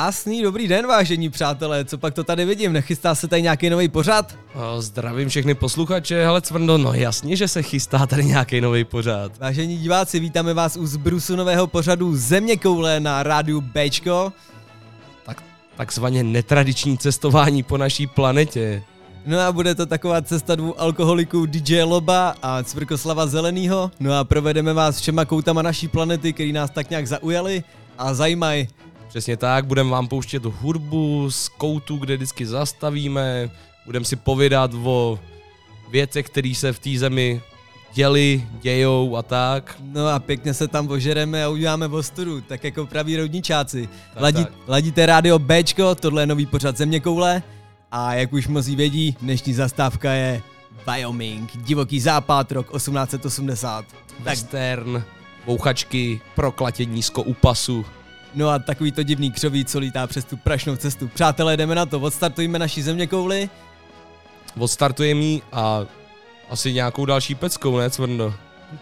Krásný dobrý den, vážení přátelé, co pak to tady vidím, nechystá se tady nějaký nový pořad? O, Zdravím všechny posluchače, hele Cvrndo, no jasně, že se chystá tady nějaký nový pořád. Vážení diváci, vítáme vás u zbrusu nového pořadu Země koule na rádiu Bčko. Tak, takzvaně netradiční cestování po naší planetě. No a bude to taková cesta dvou alkoholiků DJ Loba a Cvrkoslava Zelenýho. No a provedeme vás všema koutama naší planety, který nás tak nějak zaujaly a zajímají. Přesně tak, budeme vám pouštět hudbu z koutů, kde vždycky zastavíme, budeme si povídat o věcech, které se v té zemi děli, dějou a tak. No a pěkně se tam ožereme a uděláme ostudu, tak jako praví rodničáci. Tak, Ladí, tak. ladíte rádio Bčko, tohle je nový pořad Země koule. A jak už mnozí vědí, dnešní zastávka je Wyoming, divoký západ, rok 1880. Tak, Western, bouchačky, proklatěnísko u pasu. No a takový to divný křoví, co lítá přes tu prašnou cestu. Přátelé, jdeme na to, odstartujeme naší země kouli. Odstartujeme jí a asi nějakou další peckou, ne Cvrndo?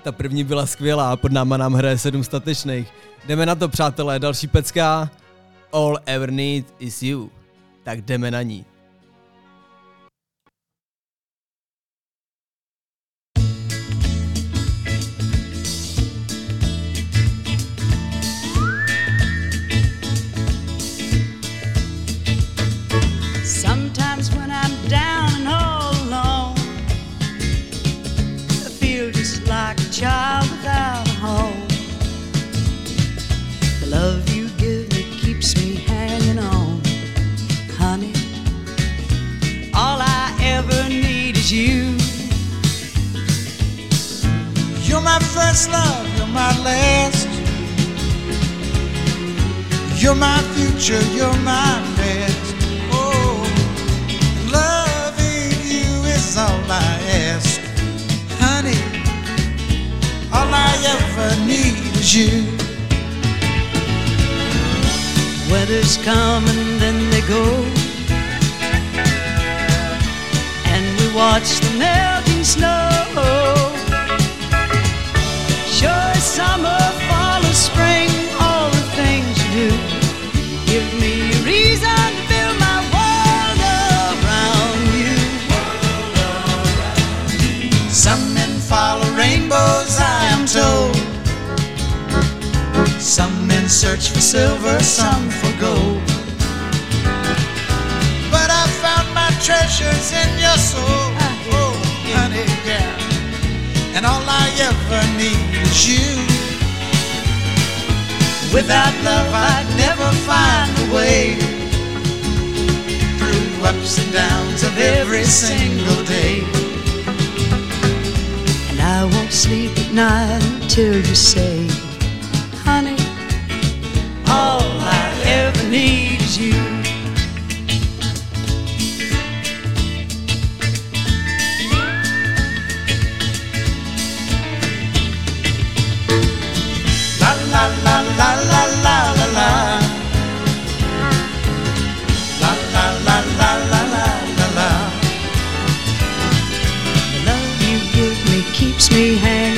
Ta první byla skvělá, pod náma nám hraje sedm statečných. Jdeme na to, přátelé, další pecka. All ever need is you. Tak jdeme na ní. my first love, you're my last. You're my future, you're my best. Oh, loving you is all I ask, honey. All I ever need is you. Weather's come and then they go, and we watch the melting snow. Search for silver, some for gold. But I found my treasures in your soul. Oh, honey, yeah. And all I ever need is you. Without love, I'd never find a way through ups and downs of every single day. And I won't sleep at night until you say, is you. La la la la la la la la. La la la la la la la la. The love you give me keeps me hanging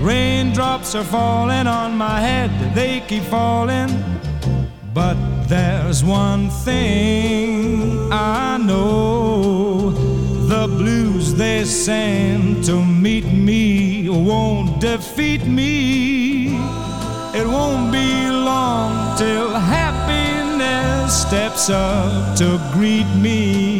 raindrops are falling on my head, they keep falling. But there's one thing I know the blues they send to meet me won't defeat me. It won't be long till happiness steps up to greet me.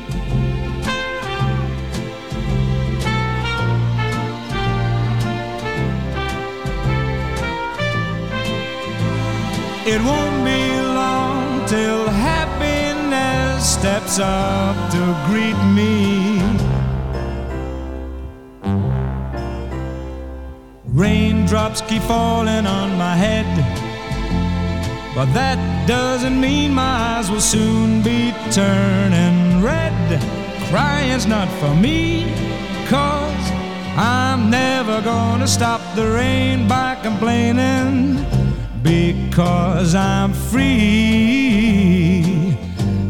It won't be long till happiness steps up to greet me. Raindrops keep falling on my head. But that doesn't mean my eyes will soon be turning red. Crying's not for me, cause I'm never gonna stop the rain by complaining. Because I'm free,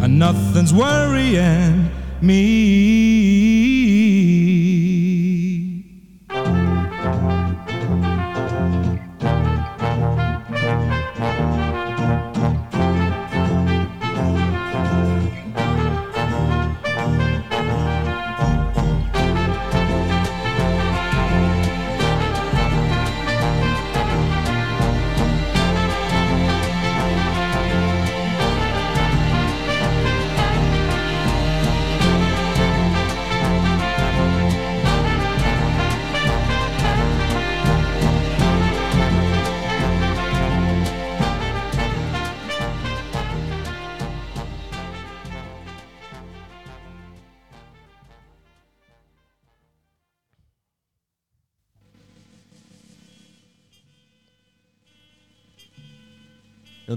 and nothing's worrying me.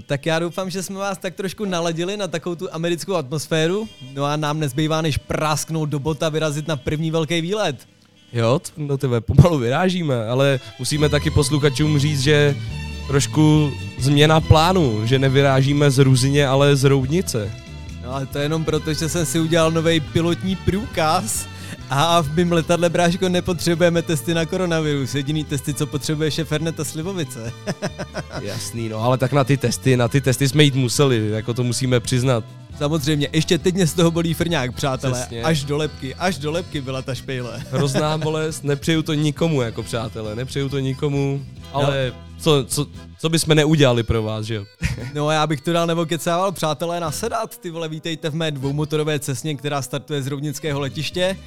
Tak já doufám, že jsme vás tak trošku naladili na takovou tu americkou atmosféru. No a nám nezbývá než prásknout do bota vyrazit na první velký výlet. Jo, do tebe pomalu vyrážíme, ale musíme taky posluchačům říct, že trošku změna plánu, že nevyrážíme z Ruzině, ale z Roudnice. No ale to jenom proto, že jsem si udělal nový pilotní průkaz a v mým letadle bráško nepotřebujeme testy na koronavirus. Jediný testy, co potřebuje, je Ferneta Slivovice. Jasný, no ale tak na ty testy, na ty testy jsme jít museli, jako to musíme přiznat. Samozřejmě, ještě teď mě z toho bolí frňák, přátelé. Přesně. Až do lepky, až do lepky byla ta špejle. Hrozná bolest, nepřeju to nikomu jako přátelé, nepřeju to nikomu, ale co, co, co bychom neudělali pro vás, že jo? No a já bych to dal nebo kecával, přátelé, nasedat. Ty vole, vítejte v mé dvoumotorové cestně, která startuje z Rovnického letiště.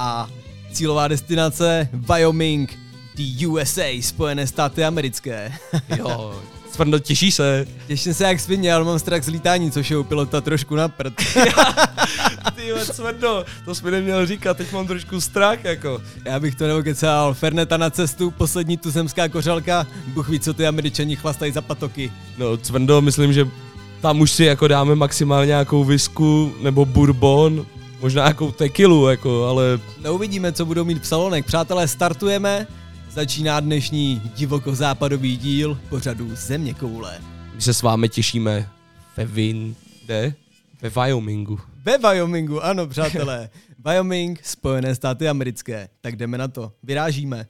A cílová destinace Wyoming, the USA, Spojené státy americké. Jo, Svrndo, těší se. Těším se jak svině, ale mám strach z lítání, což je u pilota trošku na prd. Ty jo, Svrndo, to jsi mi neměl říkat, teď mám trošku strach, jako. Já bych to nebo kecal. Ferneta na cestu, poslední tuzemská kořalka, Bůh ví, co ty američani chlastají za patoky. No, Cvrndo, myslím, že tam už si jako dáme maximálně nějakou visku nebo bourbon, možná nějakou tekilu, jako, ale No uvidíme, co budou mít v salonech. Přátelé, startujeme. Začíná dnešní divokozápadový díl pořadu Země koule. my se s vámi těšíme ve Vin, kde? Ve Wyomingu. Ve Wyomingu, ano přátelé. Wyoming, Spojené státy americké. Tak jdeme na to. Vyrážíme.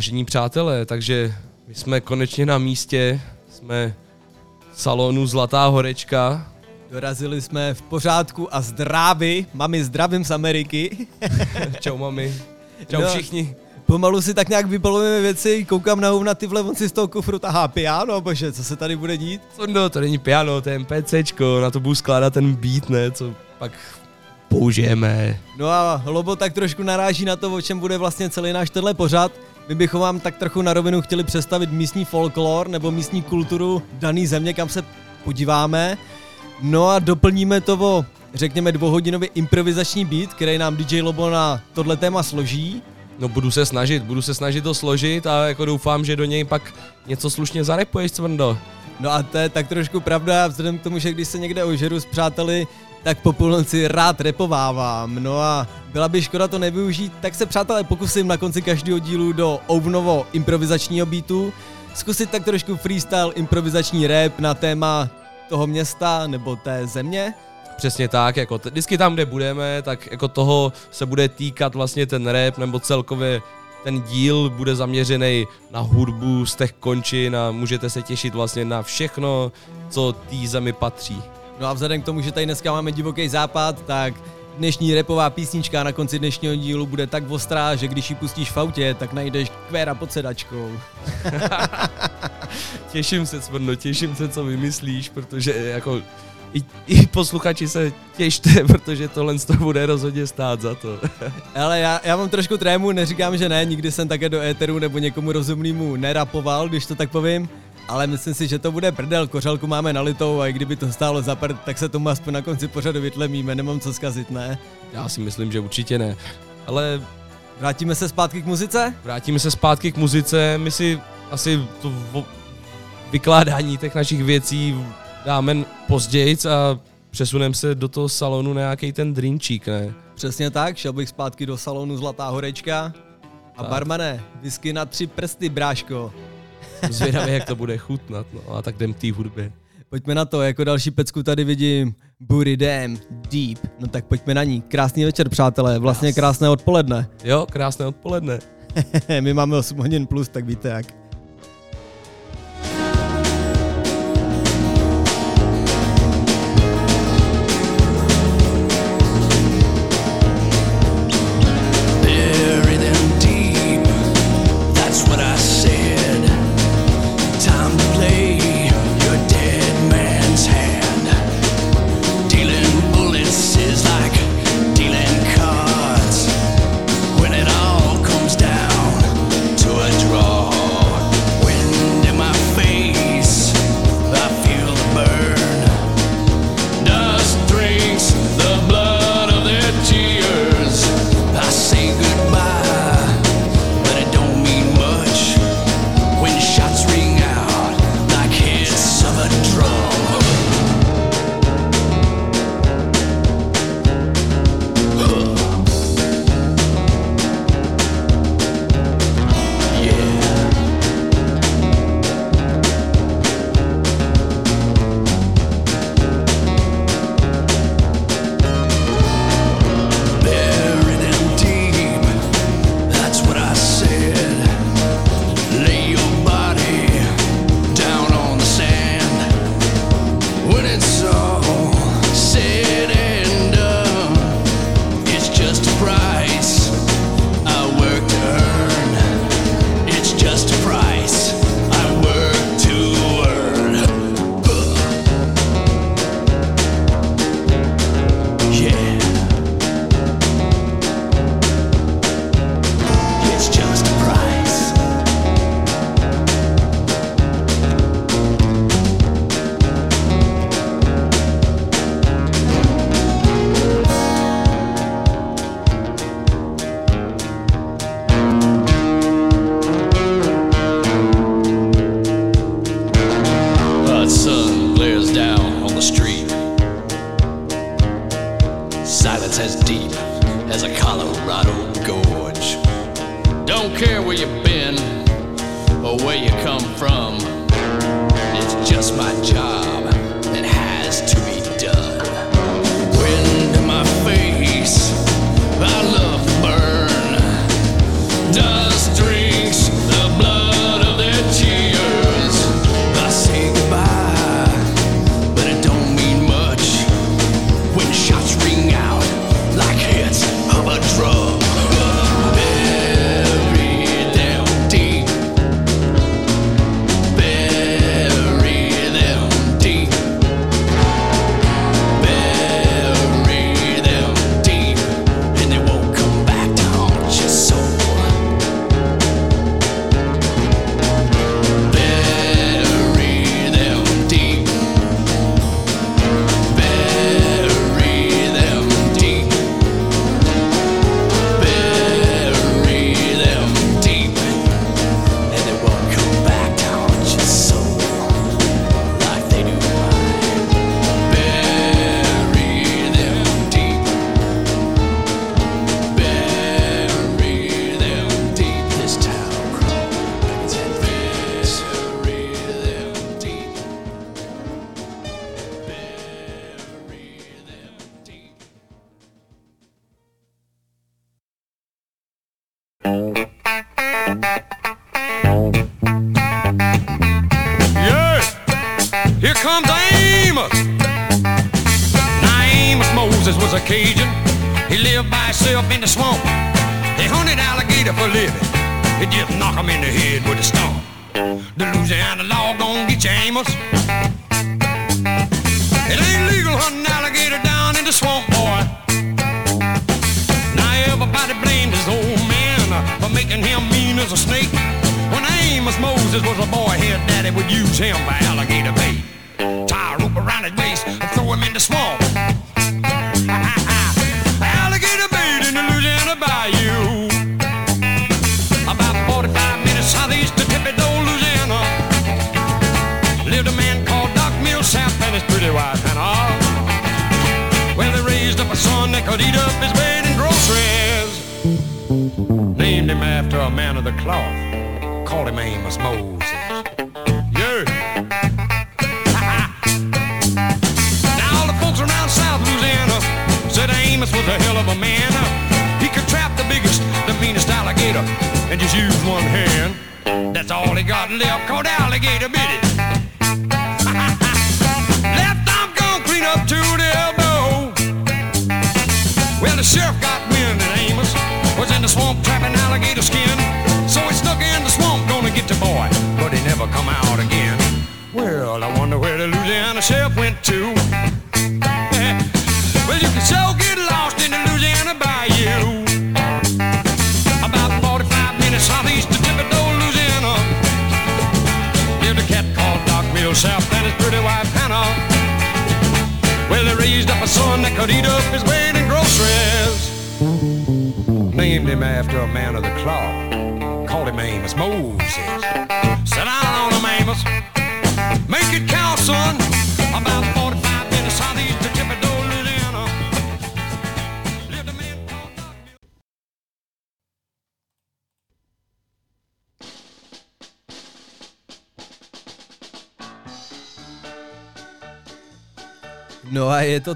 Vážení přátelé, takže my jsme konečně na místě, jsme v salonu Zlatá horečka. Dorazili jsme v pořádku a zdraví. Mami, zdravím z Ameriky. Čau mami. Čau No. všichni. Pomalu si tak nějak vybalujeme věci, koukám na na tyhle, on si z toho kufru tahá piano, bože, co se tady bude dít? Sondo, to není piano, to je MPCčko, na to budu skládat ten beat, ne, co pak použijeme. No a Lobo tak trošku naráží na to, o čem bude vlastně celý náš tenhle pořad. My bychom vám tak trochu na rovinu chtěli představit místní folklor nebo místní kulturu dané země, kam se podíváme. No a doplníme to o, řekněme, dvouhodinový improvizační beat, který nám DJ Lobo na tohle téma složí. No budu se snažit, budu se snažit to složit a jako doufám, že do něj pak něco slušně zarepuješ, Cvrndo. No a to je tak trošku pravda, vzhledem k tomu, že když se někde ožeru s přáteli, tak po půlnoci rád repovávám. No a byla by škoda to nevyužít, tak se přátelé pokusím na konci každého dílu do Ovnovo improvizačního beatu zkusit tak trošku freestyle improvizační rap na téma toho města nebo té země. Přesně tak, jako t- vždycky tam, kde budeme, tak jako toho se bude týkat vlastně ten rap, nebo celkově ten díl bude zaměřený na hudbu z těch končin a můžete se těšit vlastně na všechno, co té zemi patří. No a vzhledem k tomu, že tady dneska máme divoký západ, tak dnešní repová písnička na konci dnešního dílu bude tak ostrá, že když ji pustíš v autě, tak najdeš kvéra pod sedačkou. Těším se, Cvrno, těším se, co vymyslíš, protože jako i, i posluchači se těšte, protože tohle z toho bude rozhodně stát za to. Ale já, já mám trošku trému, neříkám, že ne, nikdy jsem také do éteru nebo někomu rozumnému nerapoval, když to tak povím. Ale myslím si, že to bude prdel, kořalku máme nalitou a i kdyby to stálo za prd, tak se tomu aspoň na konci pořadu vytlemíme, nemám co zkazit, ne? Já si myslím, že určitě ne. Ale Vrátíme se zpátky k muzice? vrátíme se zpátky k muzice, my si asi to vykládání těch našich věcí dáme později a přesuneme se do toho salonu na nějaký ten drinčík, ne? Přesně tak, šel bych zpátky do salonu Zlatá horečka. A Tak. barmane, whisky na tři prsty, bráško. Zvědavě, jak to bude chutnat, no a tak jdem k té hudbě. Pojďme na to, jako další pecku tady vidím Booty Dam Deep. No tak pojďme na ní. Krásný večer, přátelé, vlastně krásné odpoledne. Jo, krásné odpoledne. My máme 8 hodin plus, tak víte jak.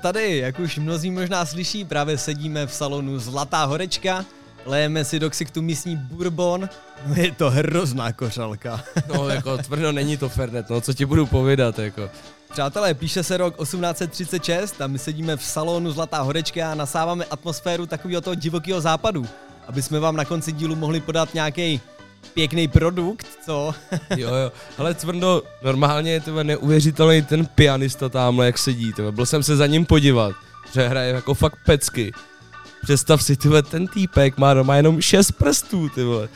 tady, jak už mnozí možná slyší, právě sedíme v salonu Zlatá horečka, lejeme si do ksichtu místní bourbon, no je to hrozná kořalka. no jako tvrdo není to Fernet, no co ti budu povídat jako. Přátelé, píše se rok 1836 a my sedíme v salonu Zlatá horečka a nasáváme atmosféru takového toho divokého západu, aby jsme vám na konci dílu mohli podat nějaký pěkný produkt, co? jo, jo. Ale Cvrndo, normálně je to neuvěřitelný ten pianista tamhle, jak sedí. Tebe. Byl jsem se za ním podívat, že hraje jako fakt pecky. Představ si, ty ten týpek má doma jenom šest prstů, ty vole.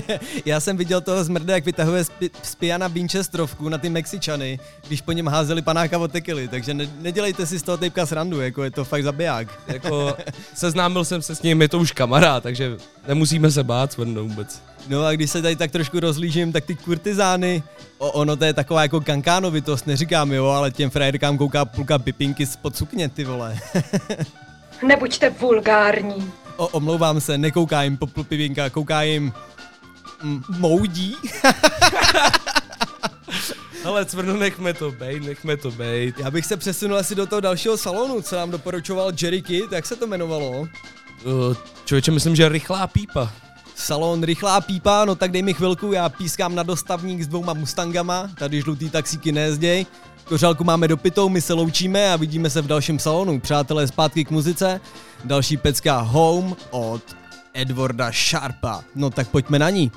Já jsem viděl toho zmrde, jak vytahuje z pijana Binchestrovku na ty Mexičany, když po něm házeli panáka od tekily, takže ne- nedělejte si z toho typka srandu, jako je to fakt zabiják. jako, seznámil jsem se s ním, je to už kamarád, takže nemusíme se bát, svrnou vůbec. No a když se tady tak trošku rozlížím, tak ty kurtizány, o, ono to je taková jako kankánovitost, neříkám jo, ale těm frajerkám kouká půlka pipinky spod sukně, ty vole. Nebuďte vulgární. O, omlouvám se, nekouká jim popl pivinka, kouká jim m- moudí. Ale cvrnu, nechme to bejt, nechme to bejt. Já bych se přesunul asi do toho dalšího salonu, co nám doporučoval Jerry Kid, jak se to jmenovalo? Uh, člověče, myslím, že rychlá pípa. Salon rychlá pípa, no tak dej mi chvilku, já pískám na dostavník s dvouma Mustangama, tady žlutý taxíky nejezděj. Kořálku máme dopitou, my se loučíme a vidíme se v dalším salonu. Přátelé, zpátky k muzice. Další pecka Home od Edwarda Sharpa. No tak pojďme na ní.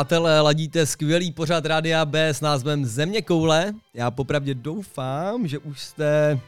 Přátelé, ladíte skvělý pořad Rádia B s názvem Země koule. Já popravdě doufám, že už jste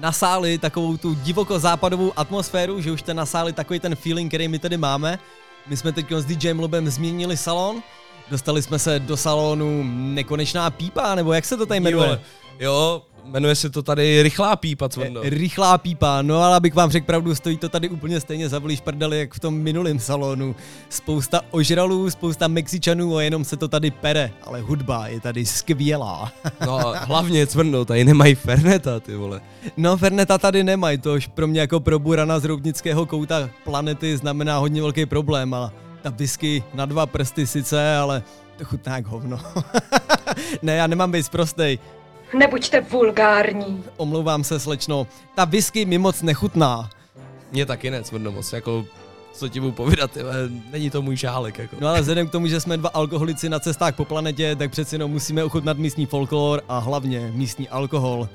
nasáli takovou tu divoko-západovou atmosféru, že už jste nasáli takový ten feeling, který my tady máme. My jsme teď s DJem Lobem změnili salon, dostali jsme se do salonu Nekonečná pípa, nebo jak se to tady jmenuje? Jo, jo, jmenuje se to tady Rychlá pípa, Cvrndo. Rychlá pípa, no ale abych vám řekl pravdu, stojí to tady úplně stejně za vlíž prdeli, jak v tom minulém salonu. Spousta ožralů, spousta Mexičanů a jenom se to tady pere, ale hudba je tady skvělá. No a hlavně, Cvrndo, tady nemají Ferneta, ty vole. No Ferneta tady nemají, to už pro mě jako pro burana z roubnického kouta planety znamená hodně velký problém a ta whisky na dva prsty sice, ale to chutná jak hovno. ne, já nemám být prostej. Nebuďte vulgární. Omlouvám se, slečno. Ta whisky mi moc nechutná. Mně taky ne, moc, jako, co ti budu povídat, vole, není to můj šálek, jako. No ale vzhledem k tomu, že jsme dva alkoholici na cestách po planetě, tak přeci jenom musíme ochutnat místní folklor a hlavně místní alkohol.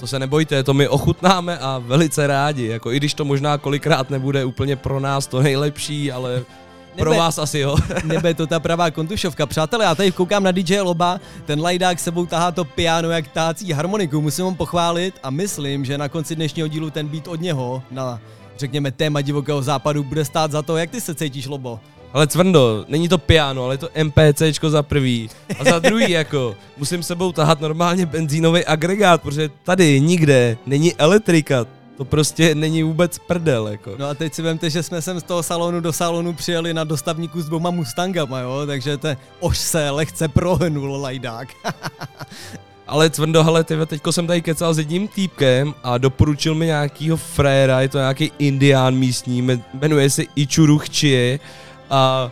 To se nebojte, to my ochutnáme a velice rádi, jako i když to možná kolikrát nebude úplně pro nás to nejlepší, ale pro Nebe- vás asi jo. Nebe to ta pravá kontušovka. Přátelé, já tady koukám na DJ Loba, ten lajdák sebou tahá to piano jak tácí harmoniku, musím ho pochválit a myslím, že na konci dnešního dílu ten beat od něho na řekněme téma divokého západu bude stát za to, jak ty se cítíš, Lobo. Ale Cvrndo, není to piano, ale je to MPCčko za prvý. A za druhý jako, musím sebou tahat normálně benzínový agregát, protože tady nikde není elektrika. To prostě není vůbec prdel, jako. No a teď si vemte, že jsme sem z toho salonu do salonu přijeli na dostavníku s dvouma Mustangama, jo, takže to ož se lehce prohnul lajdák. Ale Cvrndo, hele, ty teďko jsem tady kecal s jedním týpkem a doporučil mi nějakýho fréra, je to nějaký indián místní, me- jmenuje se Ichuru Chie a,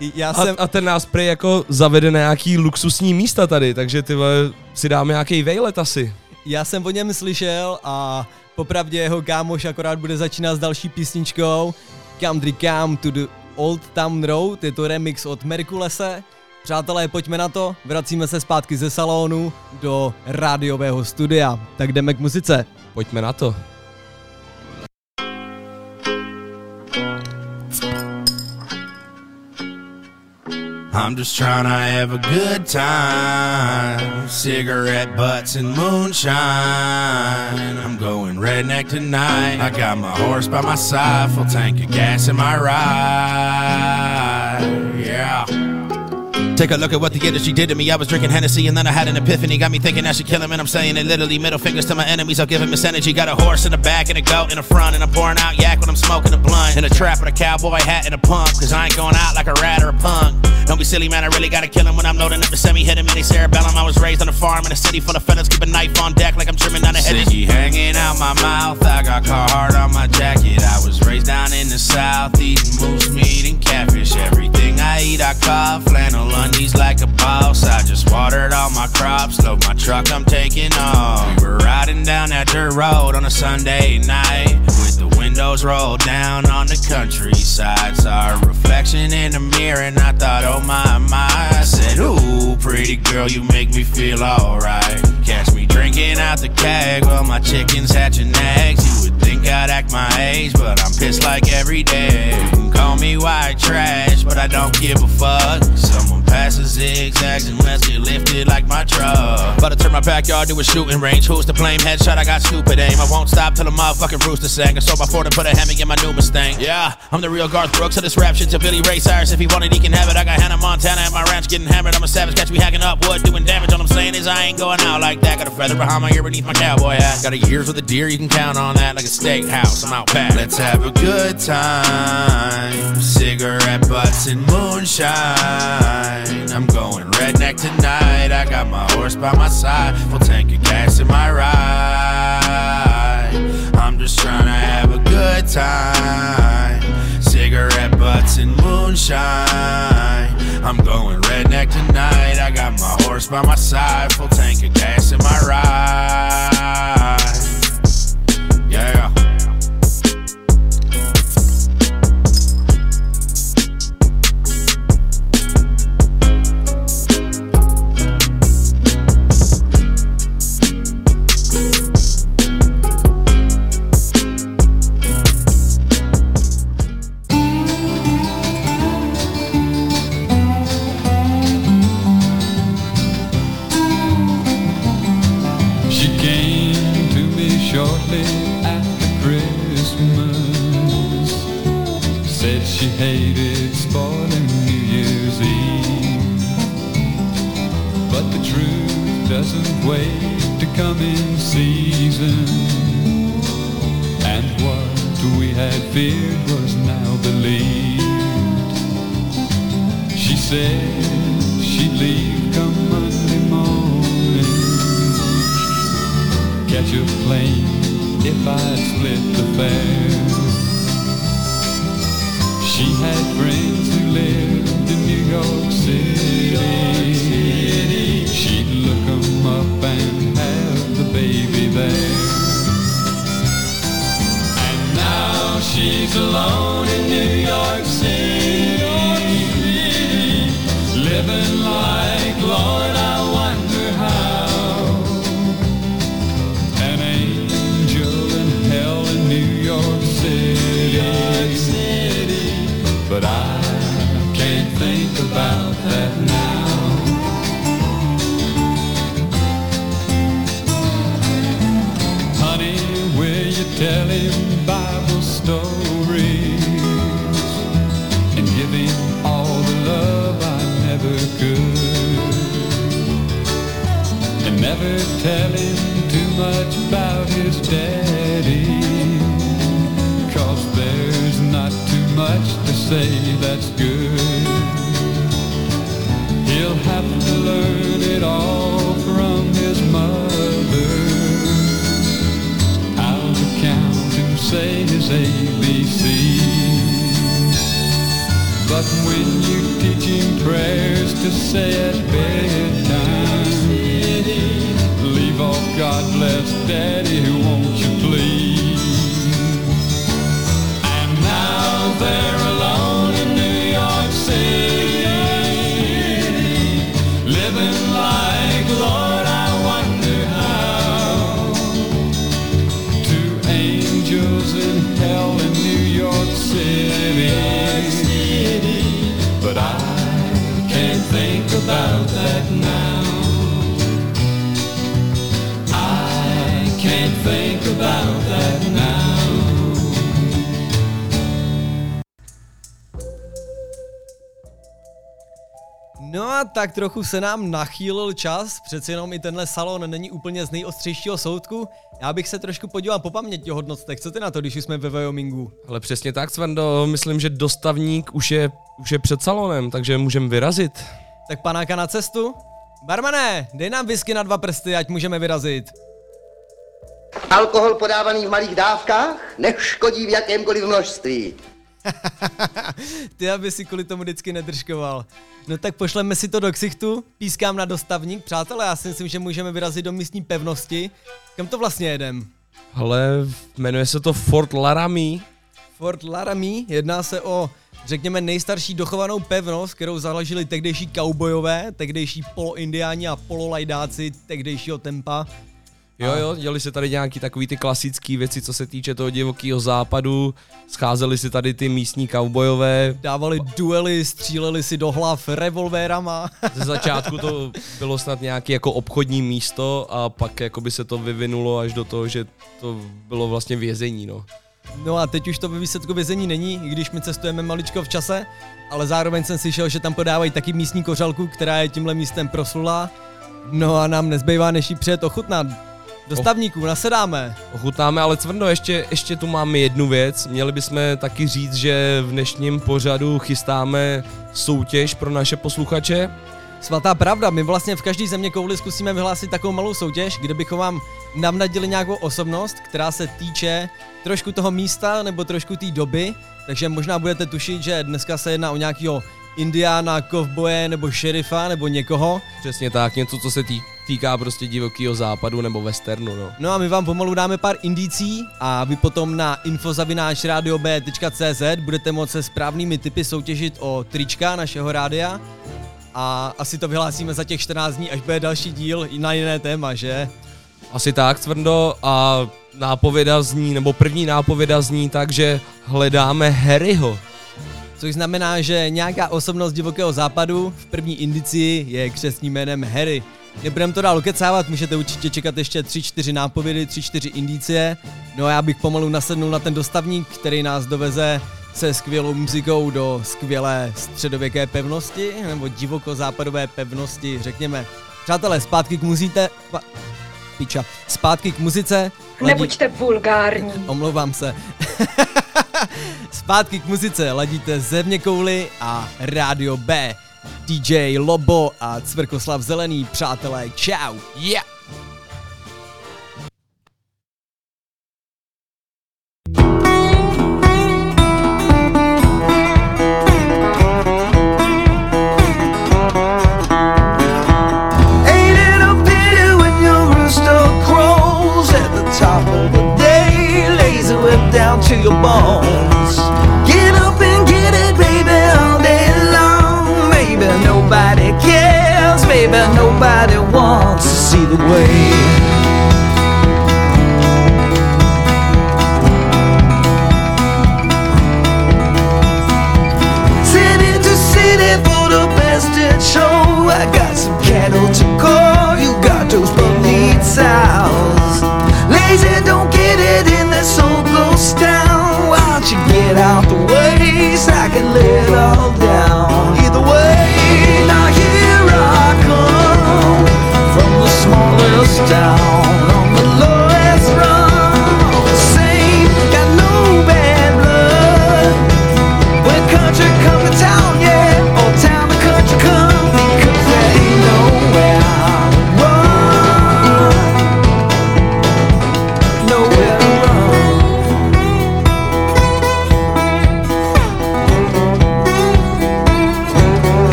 Já a, jsem, a ten nás prý jako zavede na nějaký luxusní místa tady, takže ty si dáme nějaký vejlet asi. Já jsem o něm slyšel a popravdě jeho kámoš akorát bude začínat s další písničkou Country Come to the Old Town Road, je to remix od Merkulese. Přátelé, pojďme na to, vracíme se zpátky ze salonu do rádiového studia. Tak jdeme k muzice. Pojďme na to. I'm just trying to have a good time. Cigarette butts and moonshine. I'm going redneck tonight. I got my horse by my side, full tank of gas in my ride. Take a look at what the industry did to me. I was drinking Hennessy and then I had an epiphany. Got me thinking I should kill him, and I'm saying it literally. Middle fingers to my enemies. I'll give him this energy. Got a horse in the back and a goat in the front, and I'm pouring out yak when I'm smoking a blunt. In a trap with a cowboy hat and a pump, cause I ain't going out like a rat or a punk. Don't be silly, man. I really gotta kill him when I'm loading up the semi. Hit him in the cerebellum. I was raised on a farm in a city full of fellas. Keep a knife on deck like I'm trimming down a hedges. Sticky hanging out my mouth. I got Carhartt on my jacket. I was raised down in the south, eating moose meat and catfish. Everything I eat, I caught flannel undies like a boss. I just watered all my crops. Load my truck, I'm taking off. We were riding down that dirt road on a Sunday night with the windows rolled down on the countryside. Saw a reflection in the mirror and I thought, oh my, my. I said, ooh, pretty girl, you make me feel alright. Catch me drinking out the keg while my chicken's hatching eggs. You would think I'd act my age, but I'm pissed like every day. Call me white trash, but I don't give a fuck. Someone passes zigzags and let's get lifted like my truck. About to turn my backyard to a shooting range. Who's to blame? Headshot, I got stupid aim. I won't stop till the motherfucking rooster sang. I sold my Ford and put a Hemi in my new Mustang. Yeah, I'm the real Garth Brooks of this rap shit to Billy Ray Cyrus. If he wanted, he can have it. I got Hannah Montana at my ranch getting hammered. I'm a savage, catch me hacking up wood, doing damage. All I'm saying is I ain't going out like that. Got a feather behind my ear beneath my cowboy hat. Got a years with a deer, you can count on that like a steakhouse. I'm out back. Let's have a good time. Cigarette butts and moonshine. I'm going redneck tonight. I got my horse by my side, full tank of gas in my ride. I'm just trying to have a good time. Cigarette butts and moonshine. I'm going redneck tonight. I got my horse by my side, full tank of gas in my ride. Yeah. Hated spoiling New Year's Eve. But the truth doesn't wait to come in season. And what we had feared was now believed. She said she'd leave come Monday morning. Catch a plane if I'd split the fare. Had friends who lived in New York City. She'd look 'em up and have the baby there. And now she's alone But I a tak trochu se nám nachýlil čas, přeci jenom i tenhle salon není úplně z nejostřejšího soudku. Já bych se trošku podíval po paměti o hodnotech. Co ty na to, když jsme ve Wyomingu? Ale přesně tak, Svendo, myslím, že dostavník už je, už je před salonem, takže můžeme vyrazit. Tak panáka na cestu? Barmané, dej nám whisky na dva prsty, ať můžeme vyrazit. Alkohol podávaný v malých dávkách neškodí v jakémkoliv množství. Ty, aby si kvůli tomu vždycky nedržkoval. No tak pošleme si to do ksichtu, pískám na dostavník. Přátelé, já si myslím, že můžeme vyrazit do místní pevnosti. Kam to vlastně jedem? Ale jmenuje se to Fort Laramie. Fort Laramie jedná se o, řekněme, nejstarší dochovanou pevnost, kterou založili tehdejší kaubojové, tehdejší poloindiáni a pololajdáci tehdejšího tempa. Jo, jo, dělali se tady nějaký takový ty klasické věci, co se týče toho divokého západu. Scházeli si tady ty místní kaubojové. Dávali duely, stříleli si do hlav revolvérama. Ze začátku to bylo snad nějaké jako obchodní místo a pak jako by se to vyvinulo až do toho, že to bylo vlastně vězení, no. No a teď už to ve výsledku vězení není, i když my cestujeme maličko v čase, ale zároveň jsem slyšel, že tam podávají taky místní kořalku, která je tímhle místem proslulá. No a nám nezbývá, než ji přijet ochutnat. Dostavníků, nasedáme. Ochutnáme, ale Cvrndo, ještě, ještě tu máme jednu věc. Měli bychom taky říct, že v dnešním pořadu chystáme soutěž pro naše posluchače. Svatá pravda, my vlastně v každé země kouli zkusíme vyhlásit takovou malou soutěž, kde bychom vám navnadili nějakou osobnost, která se týče trošku toho místa nebo trošku té doby, takže možná budete tušit, že dneska se jedná o nějakého indiána, kovboje nebo šerifa nebo někoho. Přesně tak, něco, co se tý, týká prostě divokého západu nebo westernu, no. No a my vám pomalu dáme pár indicí a vy potom na infozavináčradiob.cz budete moct se správnými typy soutěžit o trička našeho rádia a asi to vyhlásíme za těch 14 dní, až bude další díl i na jiné téma, že? Asi tak, Cvrndo, a nápověda zní, nebo první nápověda zní tak, že hledáme Harryho. Což znamená, že nějaká osobnost divokého západu v první indici je křesním jménem Harry. Nebudem to dál ukecávat, můžete určitě čekat ještě 3-4 nápovědy, 3-4 indicie. No a já bych pomalu nasednul na ten dostavník, který nás doveze se skvělou muzikou do skvělé středověké pevnosti, nebo divoko-západové pevnosti, řekněme. Přátelé, zpátky k muzíte... Pa, piča. Zpátky k muzice. Ladí- Nebuďte vulgární. Omlouvám se. Zpátky k muzice ladíte Zevně Kouly a Rádio B. DJ Lobo a Cvrkoslav Zelený, přátelé, čau. Yeah.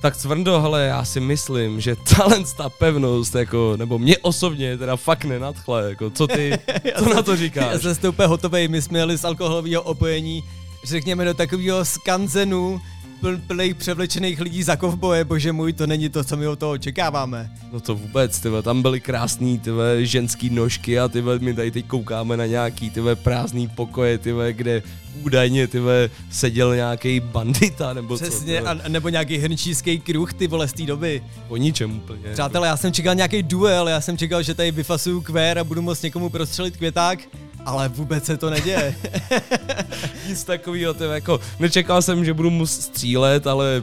Tak Cvrndo, hele, já si myslím, že talent ta pevnost, jako, nebo mě osobně teda fakt nenadchle, jako, co ty, co na to Já říkáš? jsem s úplně hotovej, my jsme jeli z alkoholového opojení, řekněme do takového skanzenu, plných převlečených lidí za kovboje, bože můj, to není to, co my od toho očekáváme. No to vůbec, tyve, tam byly krásný tyve, ženský nožky a tyve, my tady teď koukáme na nějaký tyve, prázdný pokoje, tyve, kde údajně tyve, seděl nějaký bandita nebo co. Přesně, tyve. a, nebo nějaký hrnčířský kruh, ty vole, z té doby. O ničem úplně. Přátelé, já jsem čekal nějaký duel, já jsem čekal, že tady vyfasuju kvér a budu moct někomu prostřelit květák, ale vůbec se to neděje. Nic takového, tyve, jako, nečekal jsem, že budu mu střílet, ale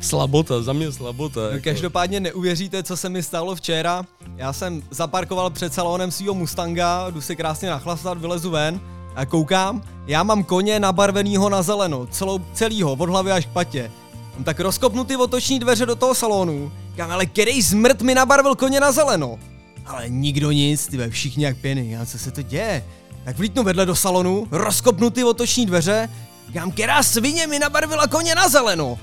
slabota, za mě slabota. No, jako. každopádně neuvěříte, co se mi stalo včera. Já jsem zaparkoval před salonem svého Mustanga, jdu si krásně nachlastat, vylezu ven a koukám, já mám koně nabarvenýho na zeleno, celou, celýho, od hlavy až k patě. No tak rozkopnu ty otoční dveře do toho salonu, kam ale který zmrt mi nabarvil koně na zeleno. Ale nikdo nic, ty ve všichni jak pěny, já co se to děje? Tak vlítnu vedle do salonu, rozkopnu ty otoční dveře, Říkám, která svině mi nabarvila koně na zeleno.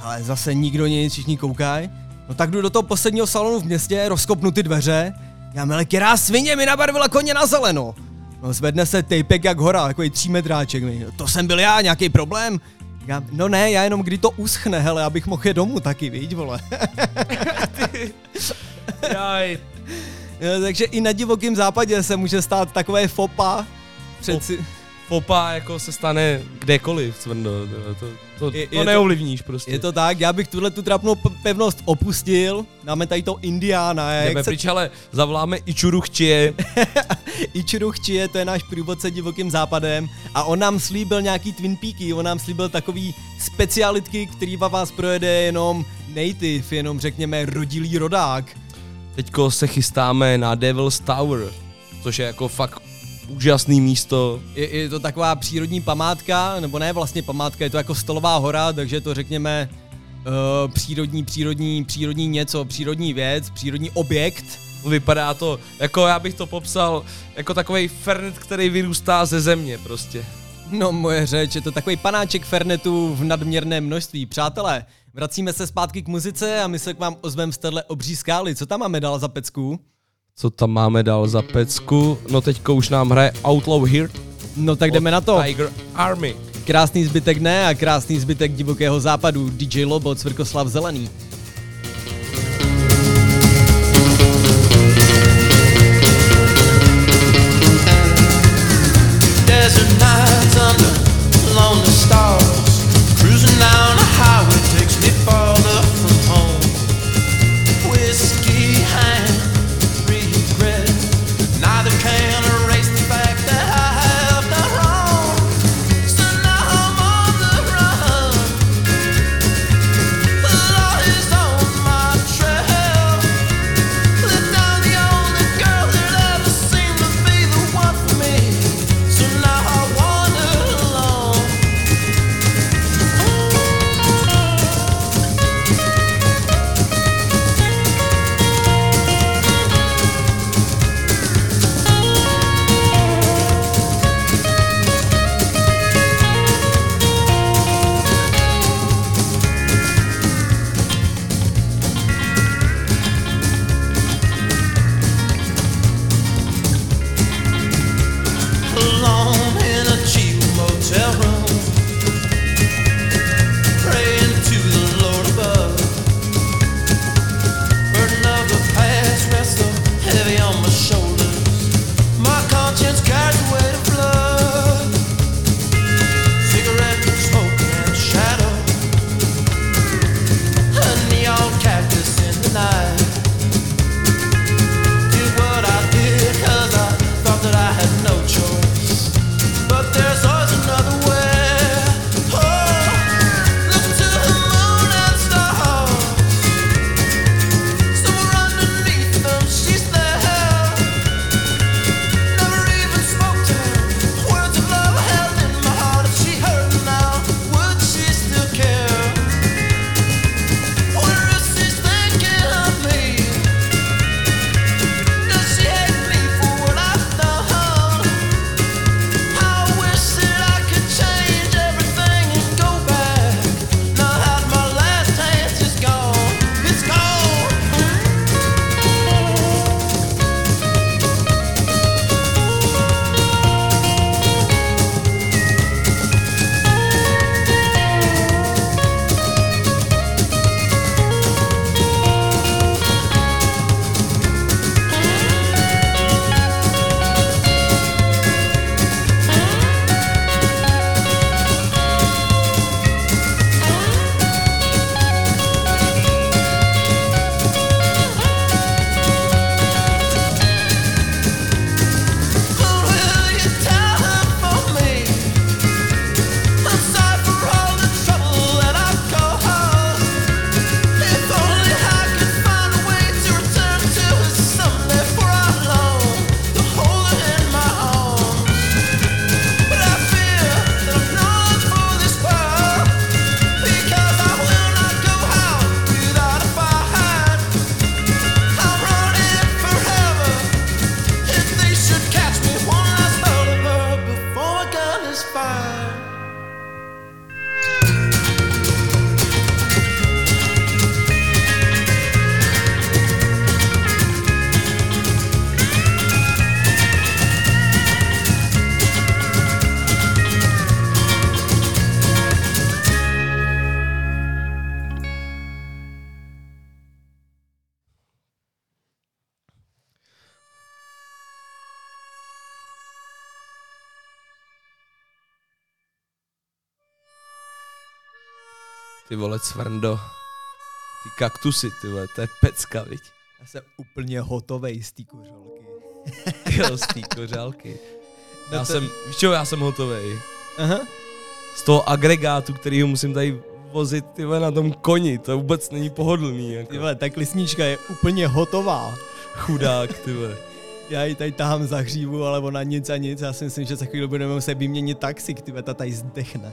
Ale zase nikdo nic, všichni koukají. No tak jdu do toho posledního salonu v městě, rozkopnu ty dveře. Já ale která svině mi nabarvila koně na zeleno. No zvedne se tejpek jak hora, takový třímetráček. mi. To jsem byl já, nějaký problém? Říkám, no ne, já jenom kdy to uschne, hele, abych mohl je domů taky, víš, vole. Jaj. Takže i na divokém západě se může stát takové fopa. Přeci... Popa jako se stane kdekoliv, Cvrndo. To, to, to, Je- to je to- neovlivníš prostě. Je to tak, já bych tuhle tu trapnou pevnost opustil, máme tady to Indiána, jak Jdeme se pryč, ale zavoláme. Ichiro Chie, to je náš průvodce divokým západem a on nám slíbil nějaký Twin Peaky, on nám slíbil takový specialitky, který vás projede jenom native, jenom řekněme rodilý rodák. Teďko se chystáme na Devil's Tower, což je jako fakt úžasný místo. Je, je to taková přírodní památka, nebo ne vlastně památka, je to jako stolová hora, takže to řekněme uh, přírodní, přírodní, přírodní něco, přírodní věc, přírodní objekt. Vypadá to, jako já bych to popsal, jako takový fernet, který vyrůstá ze země prostě. No moje řeč, je to takový panáček fernetu v nadměrném množství. Přátelé, vracíme se zpátky k muzice a my se k vám ozvem z téhle obří skály. Co tam máme dál za pecku? Co tam máme dál za pecku? No teďko už nám hraje Outlaw Here. No tak jdeme na to. Tiger Army. Krásný zbytek ne a krásný zbytek divokého západu. DJ Lobo, Cvrkoslav Zelený. Desert nights under lonely stars. Vole, cvrndo. Ty kaktusy, ty vole, to je pecka, viď? Já jsem úplně hotovej z té kořalky. Jo, z té kořálky. No Já to- jsem, víš čo, já jsem hotovej. Aha. Z toho agregátu, který musím tady vozit, ty vole, na tom koni, to vůbec není pohodlný, jako. Ty vole, ta klisnička je úplně hotová. Chudák, ty vole. Já ji tady tahám za hřívu, ale ona nic a nic. Já si myslím, že za chvíli budeme muset vyměnit taxik, ty vole, ta tady zdechne.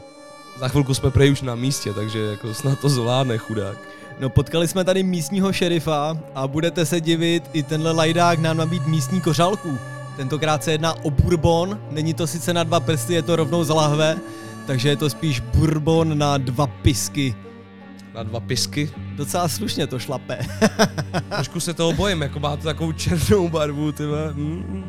Za chvilku jsme prej už na místě, takže jako snad to zvládne, chudák. No potkali jsme tady místního šerifa a budete se divit, i tenhle lajdák nám nabít místní kořálku. Tentokrát se jedná o bourbon, není to sice na dva prsty, je to rovnou z lahve, takže je to spíš bourbon na dva pisky. Na dva pisky. Docela slušně to šlape. Trošku se toho bojím, jako má to takovou černou barvu, ty. Mm,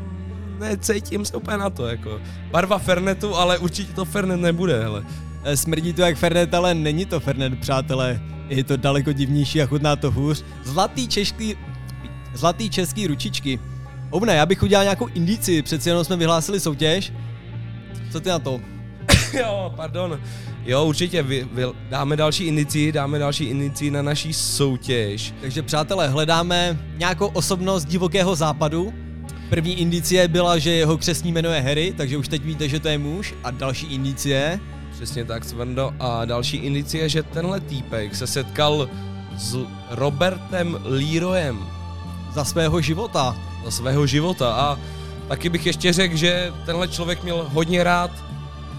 necítím se úplně na to, jako. Barva Fernetu, ale určitě to Fernet nebude, hele. Eh, Smrdí to jak Fernet, ale není to Fernet, přátelé. Je to daleko divnější a chutná to hůř. Zlatý český, zlatý český ručičky. Ovne, já bych udělal nějakou indici, přeci jenom jsme vyhlásili soutěž. Co ty na to? jo, pardon. Jo, určitě, vy, vy, dáme další indici, dáme další indici na naší soutěž. Takže přátelé, hledáme nějakou osobnost divokého západu. První indicie byla, že jeho křesní jméno je Harry, takže už teď víte, že to je muž. A další indicie, Přesně tak, Svrndo. A další indicie je, že tenhle týpek se setkal s Robertem Leroyem za svého života. za svého života. A taky bych ještě řekl, že tenhle člověk měl hodně rád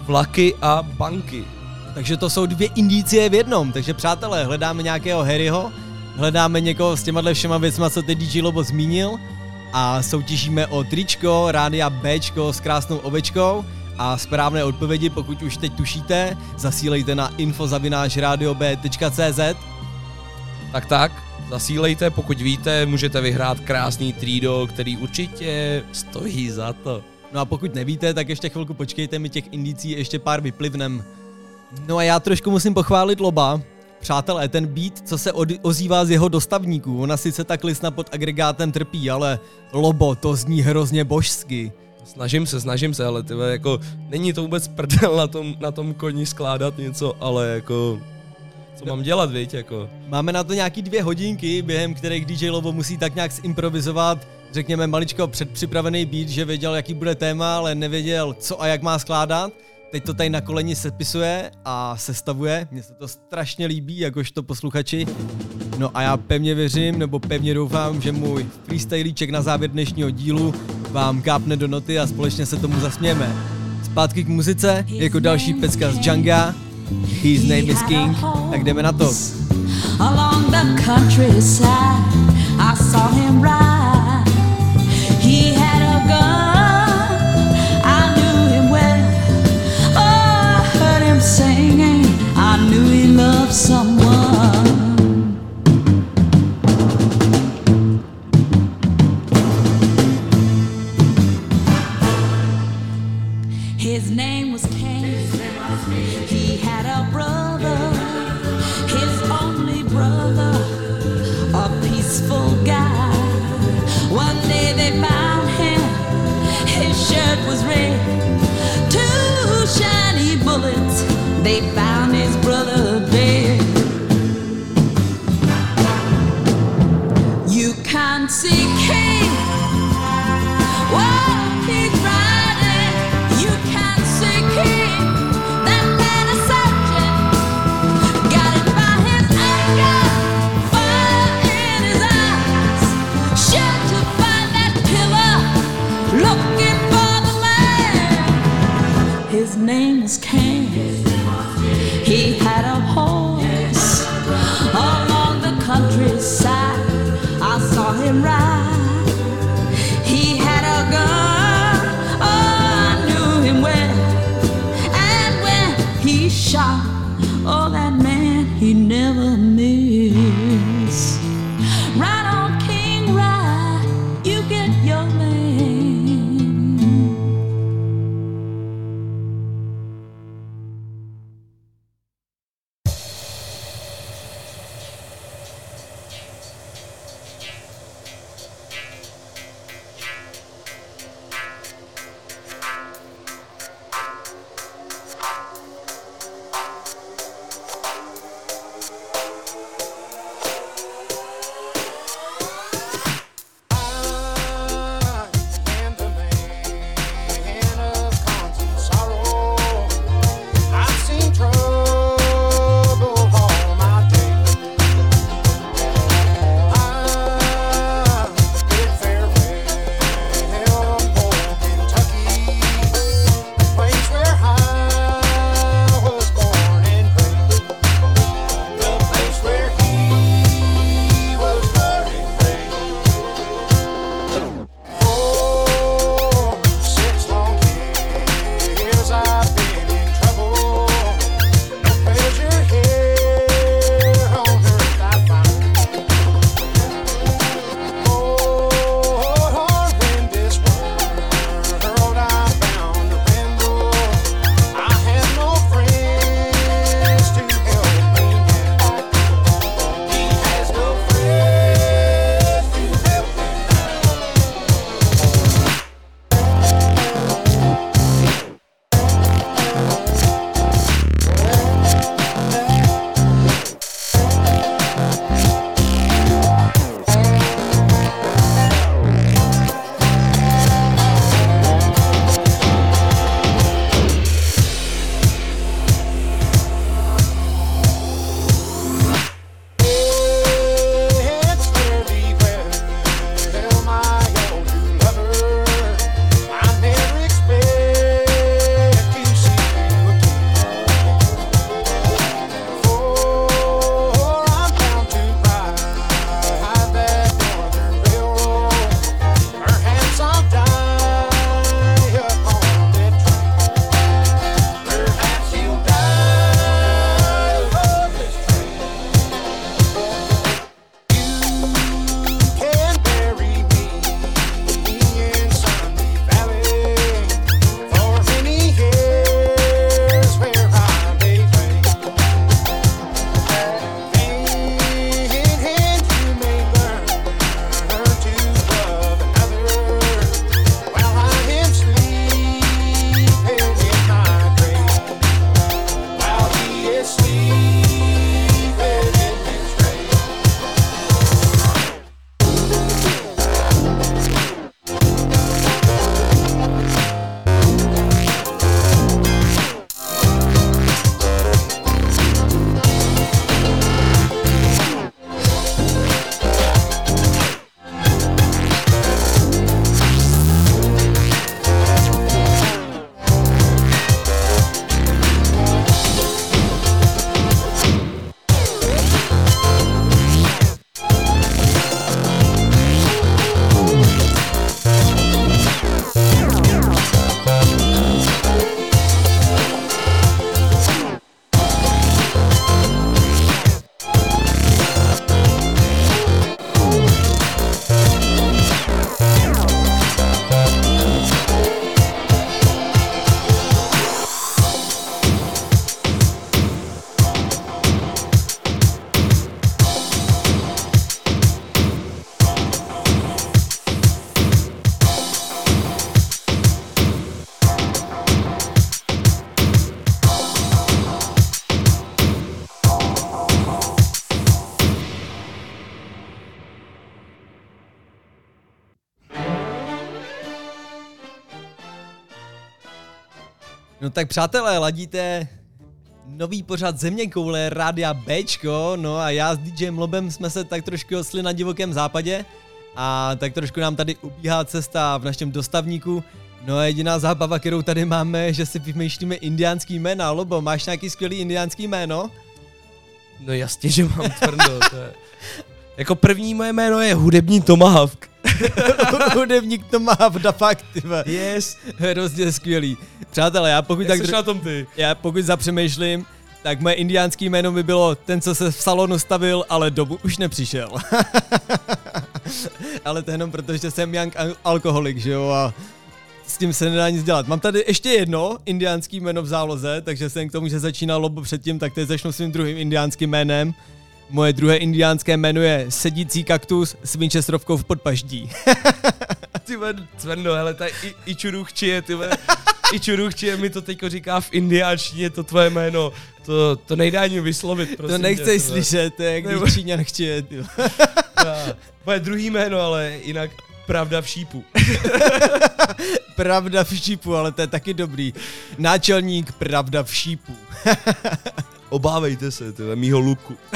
vlaky a banky. Takže to jsou dvě indicie v jednom. Takže přátelé, hledáme nějakého Harryho, hledáme někoho s těma všema věcma, co teď DJ Lobo zmínil a soutěžíme o tričko, rádia Bčko s krásnou ovečkou a správné odpovědi, pokud už teď tušíte, zasílejte na info.radiob.cz Tak tak, zasílejte, pokud víte, můžete vyhrát krásný trído, který určitě stojí za to. No a pokud nevíte, tak ještě chvilku počkejte, my těch indicí ještě pár vyplivnem. No a já trošku musím pochválit Loba. Přátelé, ten beat, co se od, ozývá z jeho dostavníků, ona sice tak lisna pod agregátem trpí, ale Lobo, to zní hrozně božsky. Snažím se, snažím se, ale tyhle, jako, není to vůbec prdel na tom, na tom koni skládat něco, ale jako, co mám dělat, viď, jako. Máme na to nějaký dvě hodinky, během kterých DJ Lobo musí tak nějak zimprovizovat, řekněme maličko předpřipravený beat, že věděl, jaký bude téma, ale nevěděl, co a jak má skládat. Teď to tady na koleni sepisuje a sestavuje. Mně se to strašně líbí, jakožto posluchači. No a já pevně věřím, nebo pevně doufám, že můj freestylíček na závěr dnešního dílu vám kápne do noty a společně se tomu zasmějeme. Zpátky k muzice, jako další pecka z Djanga. His name is King. Tak jdeme na to. along the countryside. I saw him ride. He had a gun. I knew him well. Oh, I heard him singing. I knew he loved someone. No tak přátelé, ladíte nový pořad Země koule Rádia Bčko, no a já s DJem Lobem jsme se tak trošku osli na divokém západě a tak trošku nám tady ubíhá cesta v našem dostavníku. No a jediná zábava, kterou tady máme, že si vymýšlíme indiánský jména. Lobo, máš nějaký skvělý indiánský jméno? No jasně, že mám tvrdo. Je... Jako první moje jméno je hudební Tomahawk. Hudebník to má v fakt, ty vole. Yes. Hrozně skvělý. Přátelé, já pokud Jak tak... seš dr- na tom ty? Já pokud zapřemýšlím, tak moje indiánský jméno by bylo ten, co se v salonu stavil, ale dobu už nepřišel. ale to jenom proto, že jsem young al- alkoholik, že jo, a s tím se nedá nic dělat. Mám tady ještě jedno indiánský jméno v záloze, takže jsem k tomu, že začínal lobo předtím, tak teď začnu svým druhým indiánským jménem. Moje druhé indiánské jméno je Sedící kaktus s Winchesterovkou v podpaždí. Ty vole, Cverno, hele, tady i, i Čuruchčie, ty. I Čuruchčie mi to teďko říká v indiáčtině, to tvoje jméno. To, to nejde ani vyslovit, prosím to nechceš tě, slyšet, to je jak Nebo- když Číňan chtěje, ty. Moje druhý jméno, ale jinak pravda v šípu. Pravda v šípu, ale to je taky dobrý. Náčelník Pravda v šípu. Obávejte se, ty vole, mýho luku.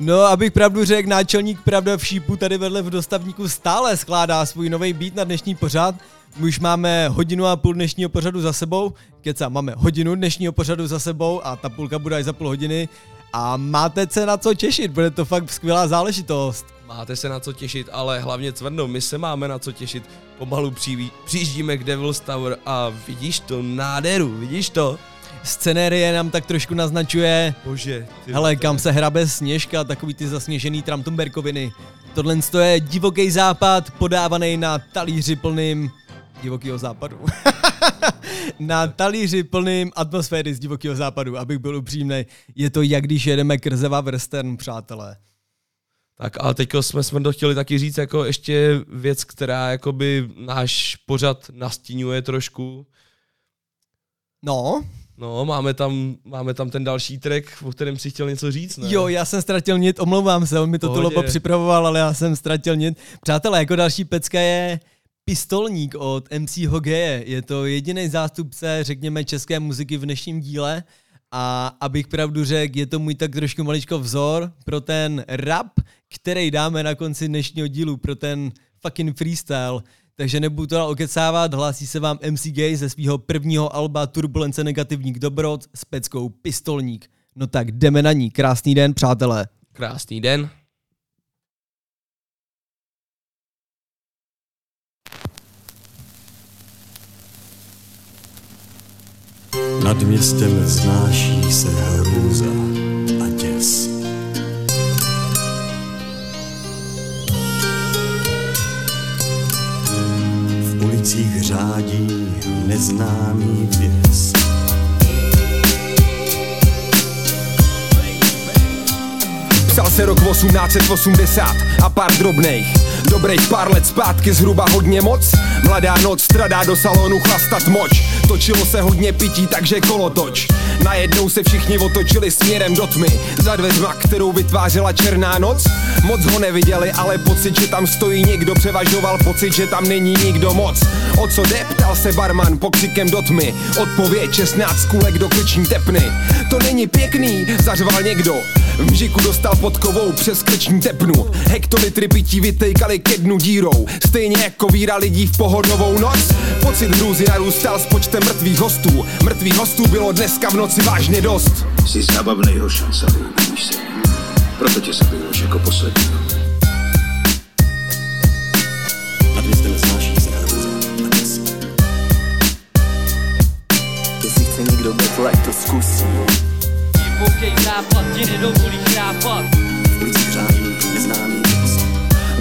No, abych pravdu řekl, náčelník Pravda v šípu tady vedle v dostavníku stále skládá svůj nový beat na dnešní pořad. My už máme hodinu a půl dnešního pořadu za sebou. Keca, máme hodinu dnešního pořadu za sebou a ta půlka bude až za půl hodiny. A máte se na co těšit, bude to fakt skvělá záležitost. Máte se na co těšit, ale hlavně Cvrno, my se máme na co těšit. Pomalu přijíždíme k Devil's Tower a vidíš to, náderu, vidíš to? Scenérie nám tak trošku naznačuje, Bože. Ty hele, kam se hrabe sněžka, takový ty zasněžený Tramtumberkoviny. Tohle to je divoký západ, podávaný na talíři plným divokého západu. na talíři plným atmosféry z divokého západu, abych byl upřímný. Je to jak když jedeme krzeva western, přátelé. Tak ale teďko jsme Smrdo chtěli taky říct jako ještě věc, která jakoby náš pořad nastínuje trošku. No, No, máme tam, máme tam ten další track, o kterém si chtěl něco říct, ne? jo, já jsem ztratil nit, omlouvám se, on mi to tu lobo připravoval, ale já jsem ztratil nit. Přátelé, jako další pecka je Pistolník od MC Hogeje. Je to jediný zástupce, řekněme, české muziky v dnešním díle. A abych pravdu řekl, je to můj tak trošku maličko vzor pro ten rap, který dáme na konci dnešního dílu, pro ten fucking freestyle. Takže nebudu to dál okecávat, hlásí se vám MC Gay ze svého prvního alba Turbulence negativník dobrot s peckou Pistolník. No tak jdeme na ní. Krásný den, přátelé. Krásný den. Nad městem vznáší se hrůza ulicích řádí neznámý věc. Psal se rok 1880 a pár drobných. Dobrých pár let zpátky zhruba hodně moc. Mladá noc stradá do salonu chlastat moč. Točilo se hodně pití, takže kolotoč. Najednou se všichni otočili směrem do tmy. Za dveřma, kterou vytvářela černá noc. Moc ho neviděli, ale pocit, že tam stojí někdo Převažoval pocit, že tam není nikdo moc. O co jde, ptal se barman pokřikem do tmy. Odpověď 16 kulek do krční tepny. To není pěkný, zařval někdo v mžiku dostal podkovou přes krční tepnu Hektolitry pití vytejkali ke dnu dírou Stejně jako víra lidí v pohodovou noc Pocit hrůzy narůstal s počtem mrtvých hostů Mrtvých hostů bylo dneska v noci vážně dost Jsi zábavnej hošanca, víš se. Proto tě zabiju už jako poslední. Jestli chce někdo battle, ať to zkusí. Divoký západ ti nedovolí věc.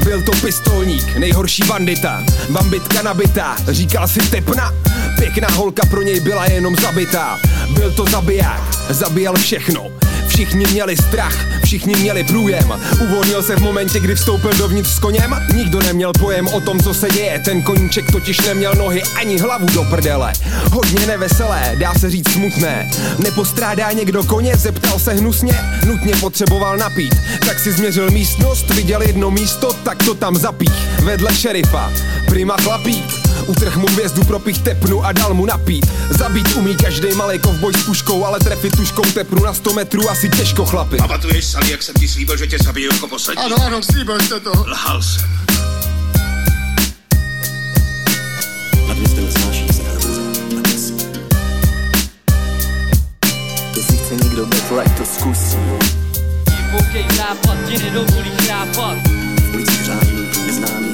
Byl to pistolník, nejhorší bandita. Bambitka nabitá, říkal si tepna. Pěkná holka pro něj byla jenom zabitá. Byl to zabiják, zabíjel všechno Všichni měli strach, všichni měli průjem. Uvolnil se v momentě, kdy vstoupil dovnitř s koněm. Nikdo neměl pojem o tom, co se děje. Ten koníček totiž neměl nohy ani hlavu do prdele. Hodně neveselé, dá se říct smutné. Nepostrádá někdo koně, zeptal se hnusně. Nutně potřeboval napít. Tak si změřil místnost, viděl jedno místo, tak to tam zapích. Vedle šerifa, prima chlapík Utrh mu hvězdu pro pich tepnu a dal mu napít. Zabít umí každý malý kovboj s puškou, ale trefit tuškou tepnu na 100 metrů asi těžko chlapi. Pamatuješ, Sally, jak jsem ti slíbil, že tě zabiju jako poslední? Ano, ano, slíbil jste to. Lhal jsem. A dnes ten snáší se hrůza a děs. Jestli chce někdo battle, ať to zkusí. Koukej západ, tě nedovolí chápat V ulicích řádí neznámý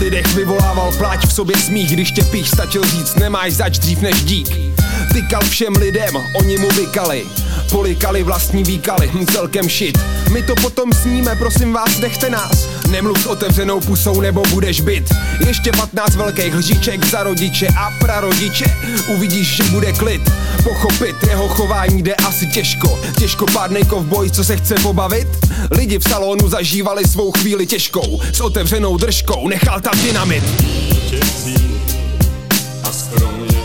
lidech vyvolával pláč v sobě smích, když tě pích stačil říct, nemáš zač dřív než dík. Tykal všem lidem, oni mu vykali. Polikali vlastní výkaly, celkem shit. My to potom sníme, prosím vás, nechte nás. Nemluv s otevřenou pusou, nebo budeš byt. Ještě 15 velkých lžiček za rodiče a prarodiče. Uvidíš, že bude klid. Pochopit jeho chování jde asi těžko. Těžko pádnej kovboj, co se chce pobavit. Lidi v salonu zažívali svou chvíli těžkou. S otevřenou držkou nechal tam dynamit. Vítězí a skromně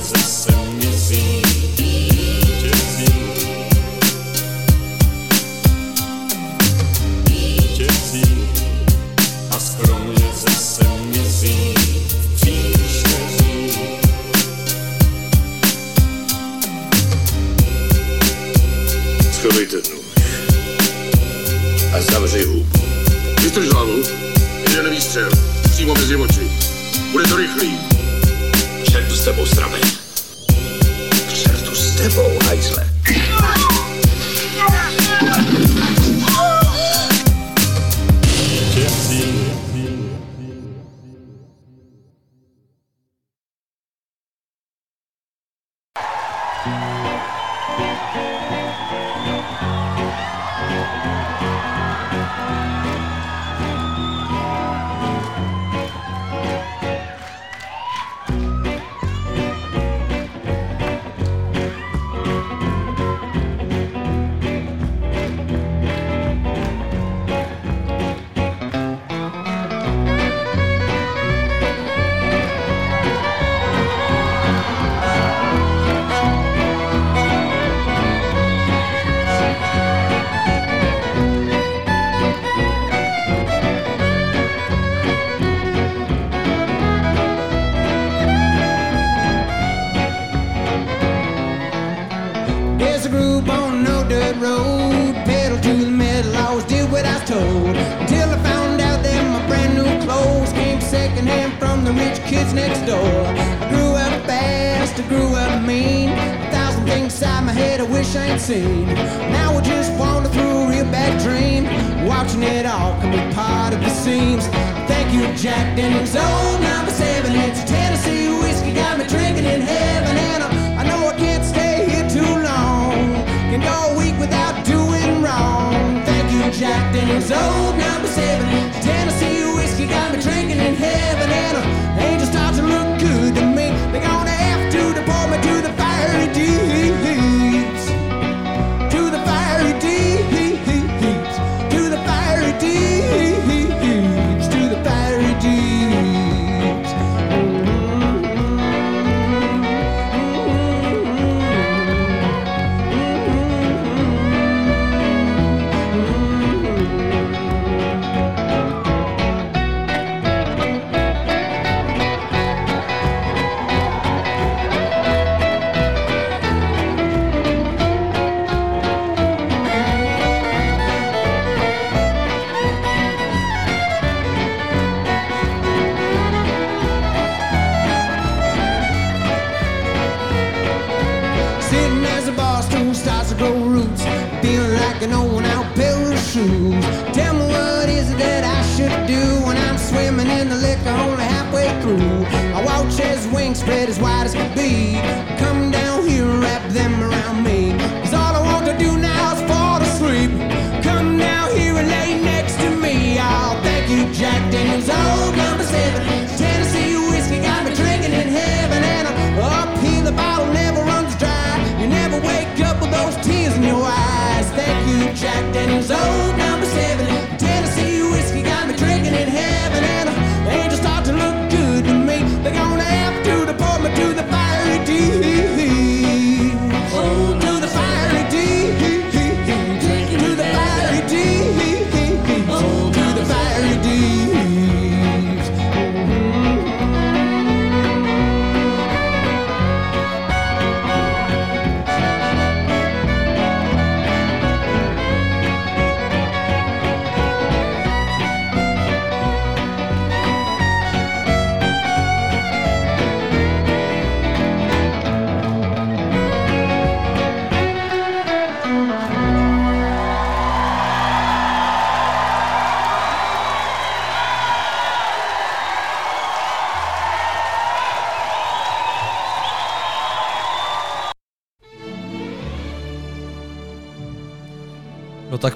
Schovejte nůž. A zavři hubu. Vystrž hlavu. Jeden výstřel. Přímo mezi oči. Bude to rychlý. Čertu s tebou, srabe. K čertu s kids next door. I grew up fast, I grew up mean. A thousand things inside my head I wish I ain't seen. Now I just wander through a real bad dream. Watching it all come part of the seams. Thank you, Jack Daniels. Old number seven, it's Tennessee whiskey. Got me drinking in heaven, and I, I know I can't stay here too long. Can go a week without doing wrong. Thank you, Jack Daniels. Old number seven, Tennessee. Got me drinking in heaven, and uh, angels start to look good to me. They're gonna have to deport me to the fiery deeps. Spread as wide as can be. Come down here wrap them around me. Cause all I want to do now is fall asleep. Come down here and lay next to me. Oh, thank you, Jack Daniels. Old number seven. Tennessee whiskey got me drinking in heaven. And up here the bottle never runs dry. You never wake up with those tears in your eyes. Thank you, Jack Daniels. Old number seven.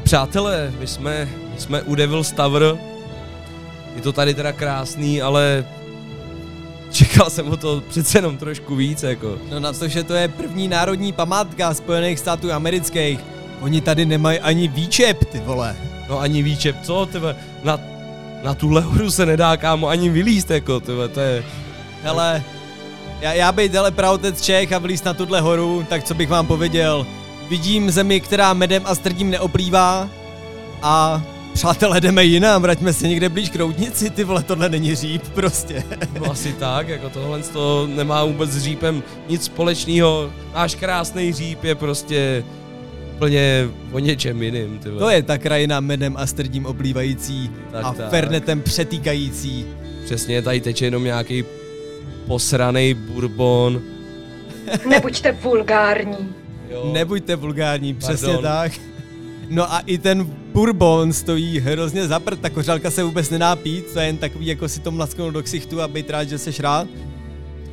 Přátelé, my jsme, my jsme u Devil's Tower. Je to tady teda krásný, ale čekal jsem o to přece jenom trošku víc, jako. No na to, že to je první národní památka Spojených států amerických. Oni tady nemají ani výčep, ty vole. No ani výčep, co, tyve, na, na tuhle horu se nedá, kámo, ani vylíst, jako, tyve, to je... Hele, já, já bejt ale pravotec Čech a vlíz na tuhle horu, tak co bych vám pověděl. Vidím zemi, která medem a strdím neoplývá a přátelé jdeme jinam, vraťme se někde blíž k roudnici, ty vole, tohle není říp prostě. No asi tak, jako tohle to nemá vůbec s řípem nic společného. Náš krásný říp je prostě úplně o něčem jiným, tyve. To je ta krajina medem a strdím oblívající Tak, a tak. fernetem přetýkající. Přesně, tady teče jenom nějaký posraný bourbon. Nebuďte vulgární. Jo. Nebuďte vulgární, přesně Pardon. tak. No a i ten bourbon stojí hrozně za prd, ta kořálka se vůbec nedá pít, to je jen takový jako si to mlasknout do ksichtu a být rád, že seš rád.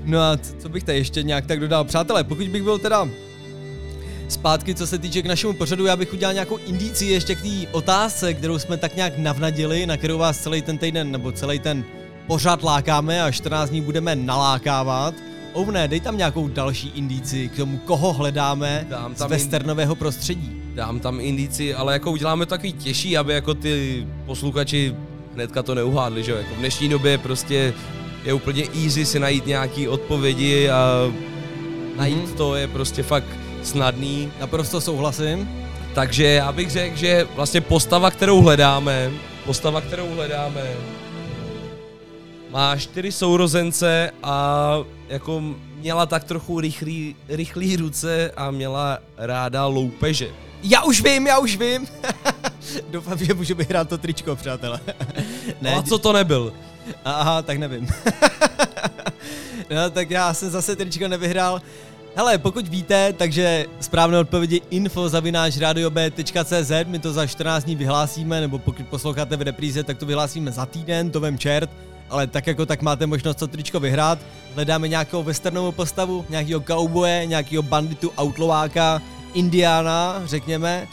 No a co bych tady ještě nějak tak dodal? Přátelé, pokud bych byl teda zpátky, co se týče k našemu pořadu, já bych udělal nějakou indici ještě k té otázce, kterou jsme tak nějak navnadili, na kterou vás celý ten týden nebo celý ten pořad lákáme a 14 dní budeme nalákávat. Ovne, dej tam nějakou další indici k tomu, koho hledáme Dám z tam westernového prostředí. Dám tam indici, ale jako uděláme to takový těžší, aby jako ty posluchači hnedka to neuhádli, že jo? Jako v dnešní době prostě je úplně easy si najít nějaký odpovědi a najít Mhm. to je prostě fakt snadný. Naprosto souhlasím. Takže já bych řekl, že vlastně postava, kterou hledáme, postava, kterou hledáme, má čtyři sourozence a jako měla tak trochu rychlý, rychlý ruce a měla ráda loupeže. Já už vím, já už vím. Doufám, že můžu vyhrát to tričko, přátelé. Ne, a co to nebyl? Aha, tak nevím. no, tak já jsem zase tričko nevyhrál. Hele, pokud víte, takže správné odpovědi info zavináč radiob.cz, my to za 14 dní vyhlásíme, nebo pokud posloucháte v repríze, tak to vyhlásíme za týden, to vem čert, ale tak jako tak máte možnost to tričko vyhrát. Hledáme nějakou westernovou postavu, nějakého cowboye, nějakého banditu, outlaváka, indiána, řekněme,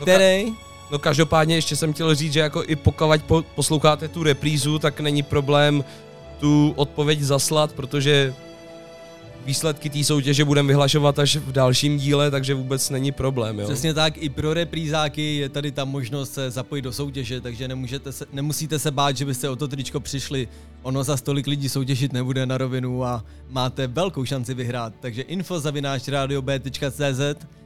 který... No každopádně ještě jsem chtěl říct, že jako i pokud po, posloucháte tu reprízu, tak není problém tu odpověď zaslat, protože výsledky té soutěže budeme vyhlašovat až v dalším díle, takže vůbec není problém, jo. Přesně tak, i pro reprízáky je tady ta možnost se zapojit do soutěže, takže nemůžete se, nemusíte se bát, že byste o to tričko přišli. Ono za stolik lidí soutěžit nebude na rovinu a máte velkou šanci vyhrát. Takže info zavináč radiob.cz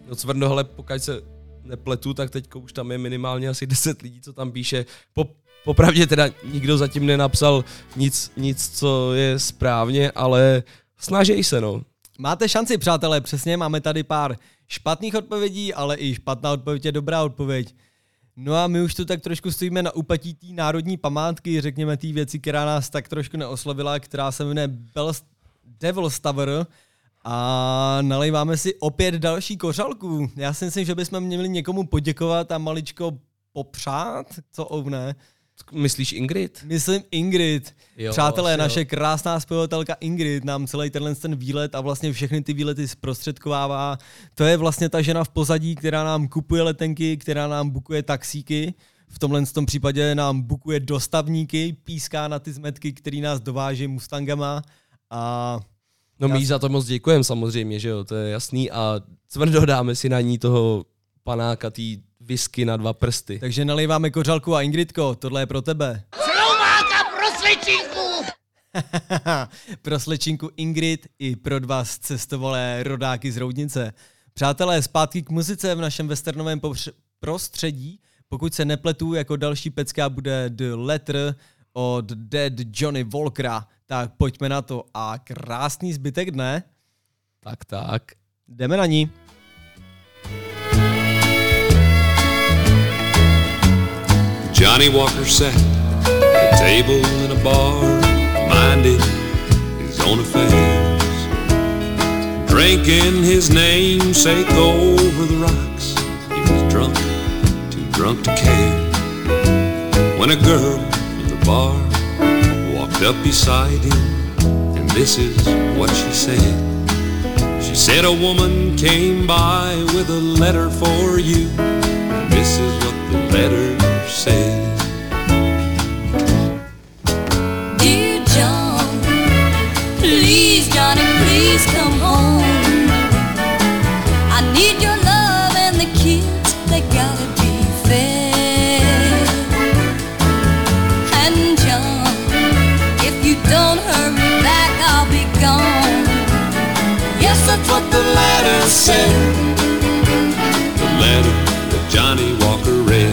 No Cvrno, hele, pokud se nepletu, tak teď už tam je minimálně asi 10 lidí, co tam píše. Po, popravdě teda nikdo zatím nenapsal nic, nic, co je správně, ale snaží se, no. Máte šanci, přátelé, přesně, máme tady pár špatných odpovědí, ale i špatná odpověď je dobrá odpověď. No a my už tu tak trošku stojíme na úpatí té národní památky, řekněme té věci, která nás tak trošku neoslovila, která se jmenuje Bells, Devil's Tower a nalejváme si opět další kořalku. Já si myslím, že bychom měli někomu poděkovat a maličko popřát, co ovne. Myslíš Ingrid? Myslím Ingrid. Jo, Přátelé, jo. naše krásná zpěvatelka Ingrid nám celý tenhle ten výlet a vlastně všechny ty výlety zprostředkovává. To je vlastně ta žena v pozadí, která nám kupuje letenky, která nám bukuje taxíky. V tomhle tom případě nám bukuje dostavníky, píská na ty zmetky, který nás dováží Mustangama a No my za to moc děkujeme samozřejmě, že jo, to je jasný a tvrdo dáme si na ní toho panáka, tý whisky na dva prsty. takže nalejváme kořalku a Ingridko, tohle je pro tebe. Slováka pro slečinku! pro slečinku Ingrid i pro dva cestovalé rodáky z Roudnice. Přátelé, zpátky k muzice v našem westernovém povř- prostředí. Pokud se nepletu, jako další pecka bude The Letter od Dead Johnny Walkera. Tak pojďme na to a krásný zbytek dne. Tak, tak. Jdeme na ní. Johnny Walker sat at a table in a bar, minding his own affairs, drinking his namesake over the rocks. He was drunk, too drunk to care. When a girl at the bar walked up beside him, and this is what she said. She said a woman came by with a letter for you. This is what the letter says. Dear John, please, Johnny, please come home. I need your love and the kids, they gotta be fed. And John, if you don't hurry back, I'll be gone. Yes, that's what the letter said. The letter Johnny Walker read.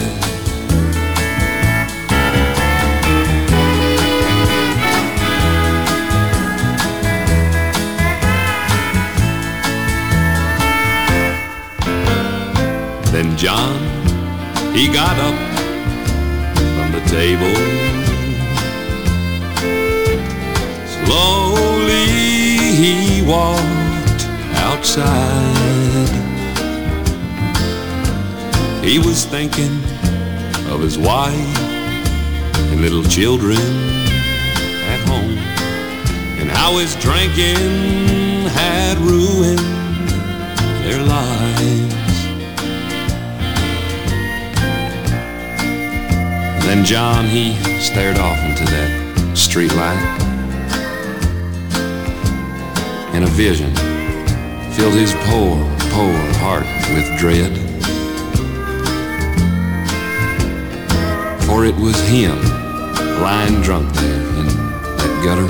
Then John, he got up from the table. Slowly he walked outside. He was thinking of his wife and little children at home and how his drinking had ruined their lives. Then John, he stared off into that street light, and a vision filled his poor, poor heart with dread. For it was him lying drunk there in that gutter,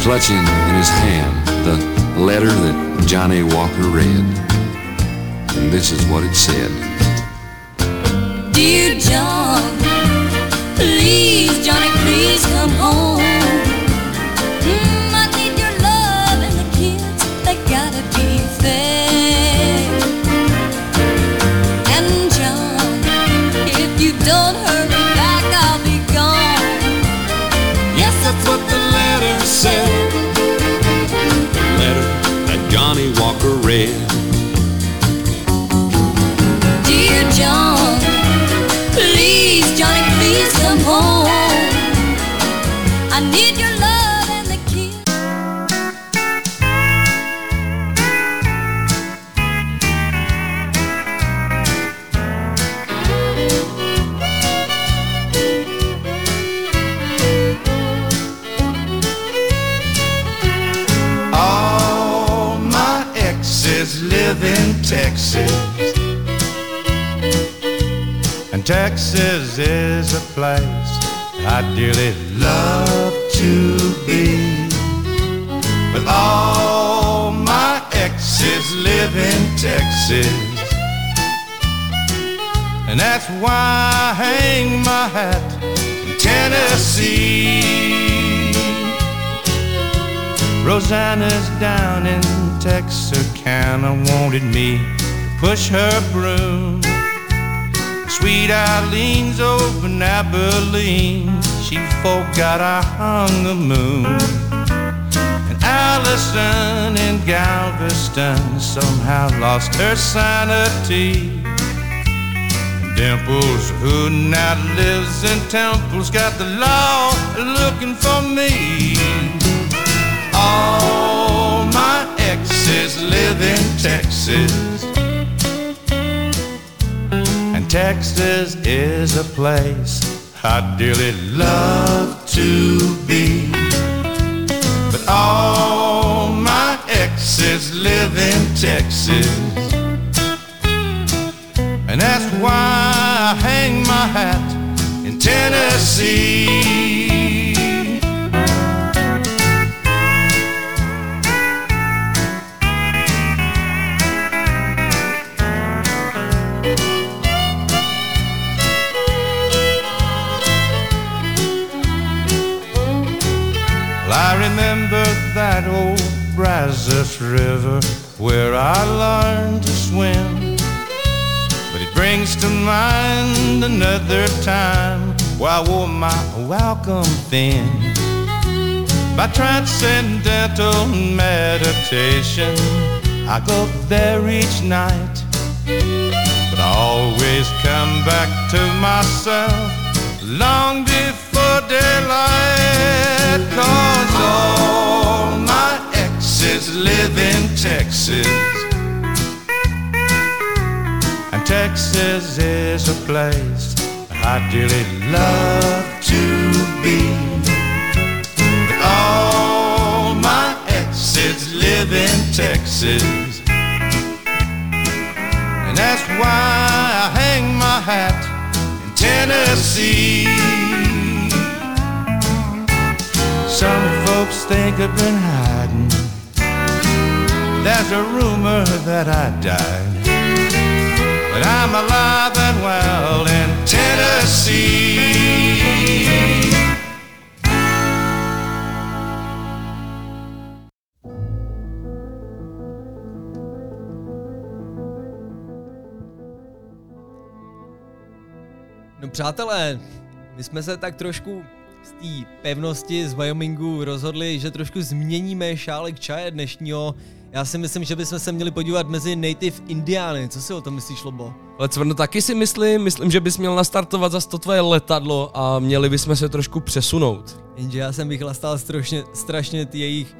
clutching in his hand the letter that Johnny Walker read. And this is what it said. Dear John, please, Johnny, please come home. Said. The letter that Johnny Walker read. Dear John, Texas. And Texas is a place I dearly love to be. But all my exes live in Texas. And that's why I hang my hat in Tennessee. Rosanna's down in Texarkana wanted me to push her broom. Sweet Eileen's over in Abilene. She forgot I hung the moon. And Allison in Galveston somehow lost her sanity. Dimples, who now lives in Temple's, got the law looking for me. All my exes live in Texas. And Texas is a place I dearly love to be. But all my exes live in Texas. And that's why I hang my hat in Tennessee. Remember that old Brazos River where I learned to swim. But it brings to mind another time where I wore my welcome thin. By transcendental meditation, I go there each night. But I always come back to myself long before daylight. Cause all my exes live in Texas. And Texas is a place I dearly love to be. But all my exes live in Texas. And that's why I hang my hat in Tennessee. Some folks think I've been hiding. There's a rumor that I died. But I'm alive and well in Tennessee. No přátelé, my jsme se tak trošku z té pevnosti z Wyomingu rozhodli, že trošku změníme šálek čaje dnešního. Já si myslím, že bychom se měli podívat mezi native Indiány. Co si o tom myslíš, Lobo? Ale Cvrno, taky si myslím, myslím, že bys měl nastartovat za to tvoje letadlo a měli bychom se trošku přesunout. Jenže já jsem vychlastal strašně, strašně ty jejich,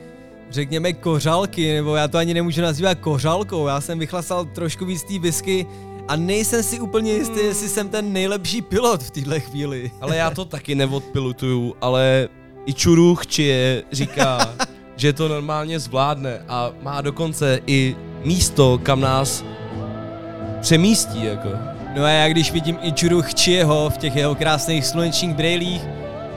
řekněme, kořálky, nebo já to ani nemůžu nazývat kořálkou, já jsem vychlastal trošku víc té whisky a nejsem si úplně jistý, jestli jsem ten nejlepší pilot v téhle chvíli. Ale já to taky neodpilutuju, ale i Čuru Chčie říká, že to normálně zvládne a má dokonce i místo, kam nás přemístí, jako. No a já když vidím Ichuru Chčieho v těch jeho krásných slunečních brejlích,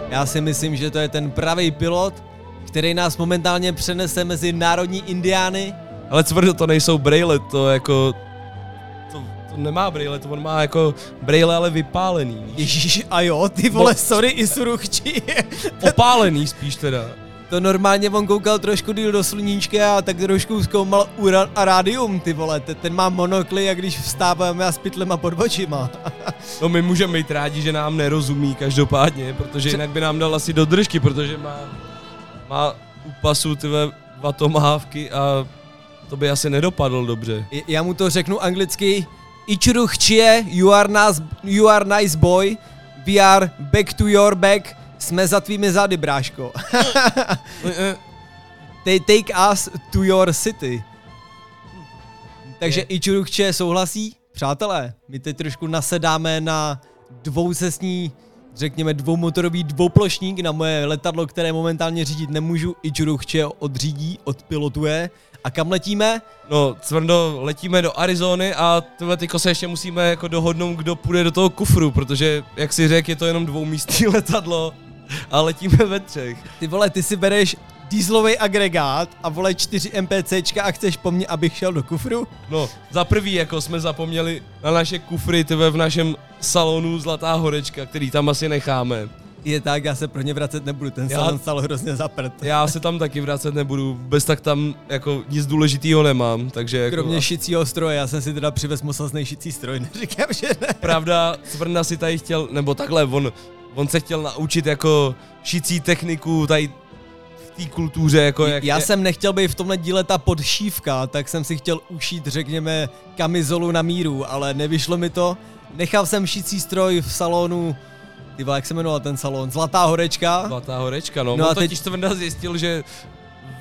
já si myslím, že to je ten pravý pilot, který nás momentálně přenese mezi národní indiány. Ale cvrdo, to nejsou braille, to jako... To nemá braille, to on má jako braille, ale vypálený. Ježíš, a jo, ty vole, No. sorry, Isuru Chčie. Opálený spíš teda. To normálně on koukal trošku díl do sluníčka a tak trošku zkoumal uran a rádium, ty vole. Ten, má monokly, jak když vstáváme a s pytlema pod očima. No my můžeme být rádi, že nám nerozumí každopádně, protože jinak by nám dal asi do držky, protože má, má u pasu tyhle dva tomahávky a to by asi nedopadl dobře. I- Já mu to řeknu anglicky. Ichuru Chie, you are, nice, you are nice boy. We are back to your back. Jsme za tvými zády, bráško. They take us to your city. Takže Ichuru Chie souhlasí? Přátelé, my teď trošku nasedáme na dvoucestní, řekněme dvoumotorový dvouplošník na moje letadlo, které momentálně řídit nemůžu. Ichuru Chie odřídí, odpilotuje. A kam letíme? No, Cvrndo, letíme do Arizony a tyhle tyko se ještě musíme jako dohodnout, kdo půjde do toho kufru, protože, jak si řekl, je to jenom dvoumístní letadlo a letíme ve třech. Ty vole, ty si bereš dýzlový agregát a vole 4 MPCčka a chceš po mně, abych šel do kufru? No, za prvý jako jsme zapomněli na naše kufry tyve v našem salonu Zlatá horečka, který tam asi necháme. Je tak, já se pro ně vracet nebudu, ten Já- salon stal hrozně zaprt. Já se tam taky vracet nebudu, bez tak tam jako nic důležitého nemám, takže jako... Kromě šicího stroje, já jsem si teda přivez mocný šicí stroj, neříkám, že ne. Pravda, Cvrna si tady chtěl, nebo takhle, on, on se chtěl naučit jako šicí techniku tady v té kultuře, jako jak... Já jsem nechtěl být v tomhle díle ta podšívka, tak jsem si chtěl ušít, řekněme, kamizolu na míru, ale nevyšlo mi to. Nechal jsem šicí stroj v salonu, ty vole, jak se jmenoval ten salon? Zlatá horečka? Zlatá horečka, no. No a on teď- totiž Cvrna zjistil, že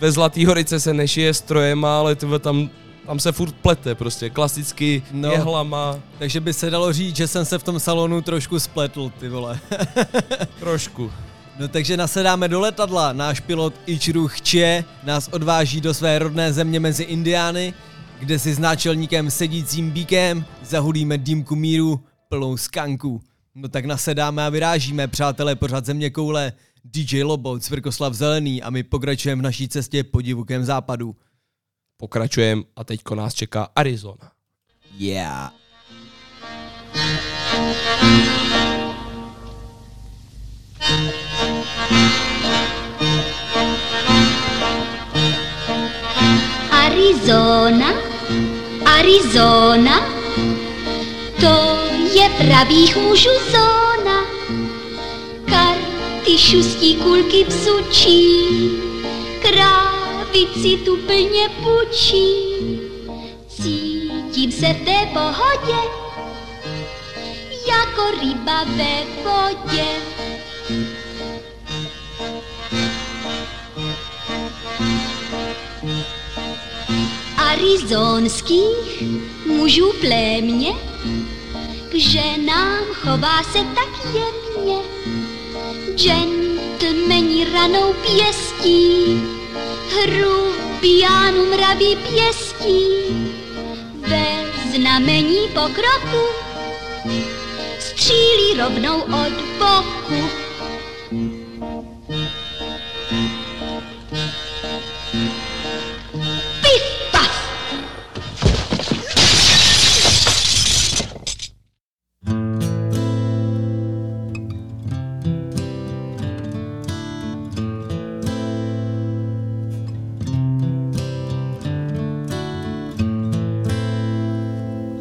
ve Zlatý horice se nešije strojema, ale tyhle tam, tam se furt plete prostě, klasicky no. jehlama. Takže by se dalo říct, že jsem se v tom salonu trošku spletl, ty vole. Trošku. No takže nasedáme do letadla. Náš pilot Ichiru Chie nás odváží do své rodné země mezi Indiány, kde si s náčelníkem sedícím bíkem zahulíme dýmku míru plnou skanku. No tak nasedáme a vyrážíme, přátelé, pořád země koule. DJ Lobo, Cvrkoslav Zelený a my pokračujeme v naší cestě po divoké západu. Pokračujeme a teďko nás čeká Arizona. Yeah. Arizona, Arizona, to pravých mužů zóna. Karty šustí kulky psučí, krávici tu plně pučí. Cítím se v té pohodě, jako ryba ve vodě. arizonských mužů plémě ženám chová se tak jemně. Gentlemani ranou pěstí, hrubiánu mraví pěstí, ve znamení pokroku střílí rovnou od boku.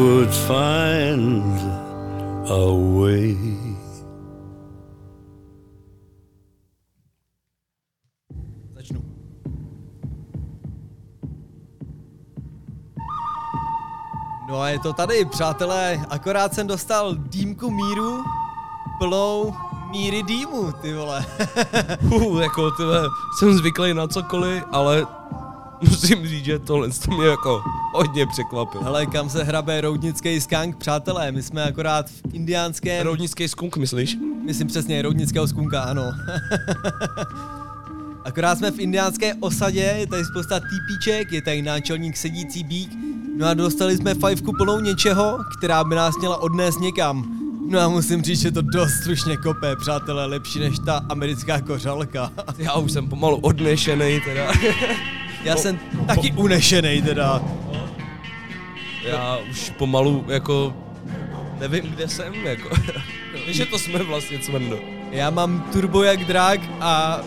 would find a way. Začnu. No a je to tady, přátelé, akorát jsem dostal dýmku míru plnou míry dýmu, ty vole. uh, jako tyhle, jsem zvyklý na cokoliv, ale musím říct, že tohle to mě jako hodně překvapilo. Hele, kam se hrabe roudnický skank, přátelé, my jsme akorát v indiánském... Roudnický skunk, myslíš? Myslím přesně, roudnického skunka, ano. Akorát jsme v indiánské osadě, je tady spousta týpíček, je tady náčelník sedící bík, no a dostali jsme fajfku plnou něčeho, která by nás měla odnést někam. No a musím říct, že to dost slušně kope, přátelé, lepší než ta americká kořalka. Já už jsem pomalu odnešený teda. Já jsem taky unešený teda. Já už pomalu jako nevím, kde jsem, jako. Víš, že to jsme vlastně cvrno. Já mám turbo jak drák a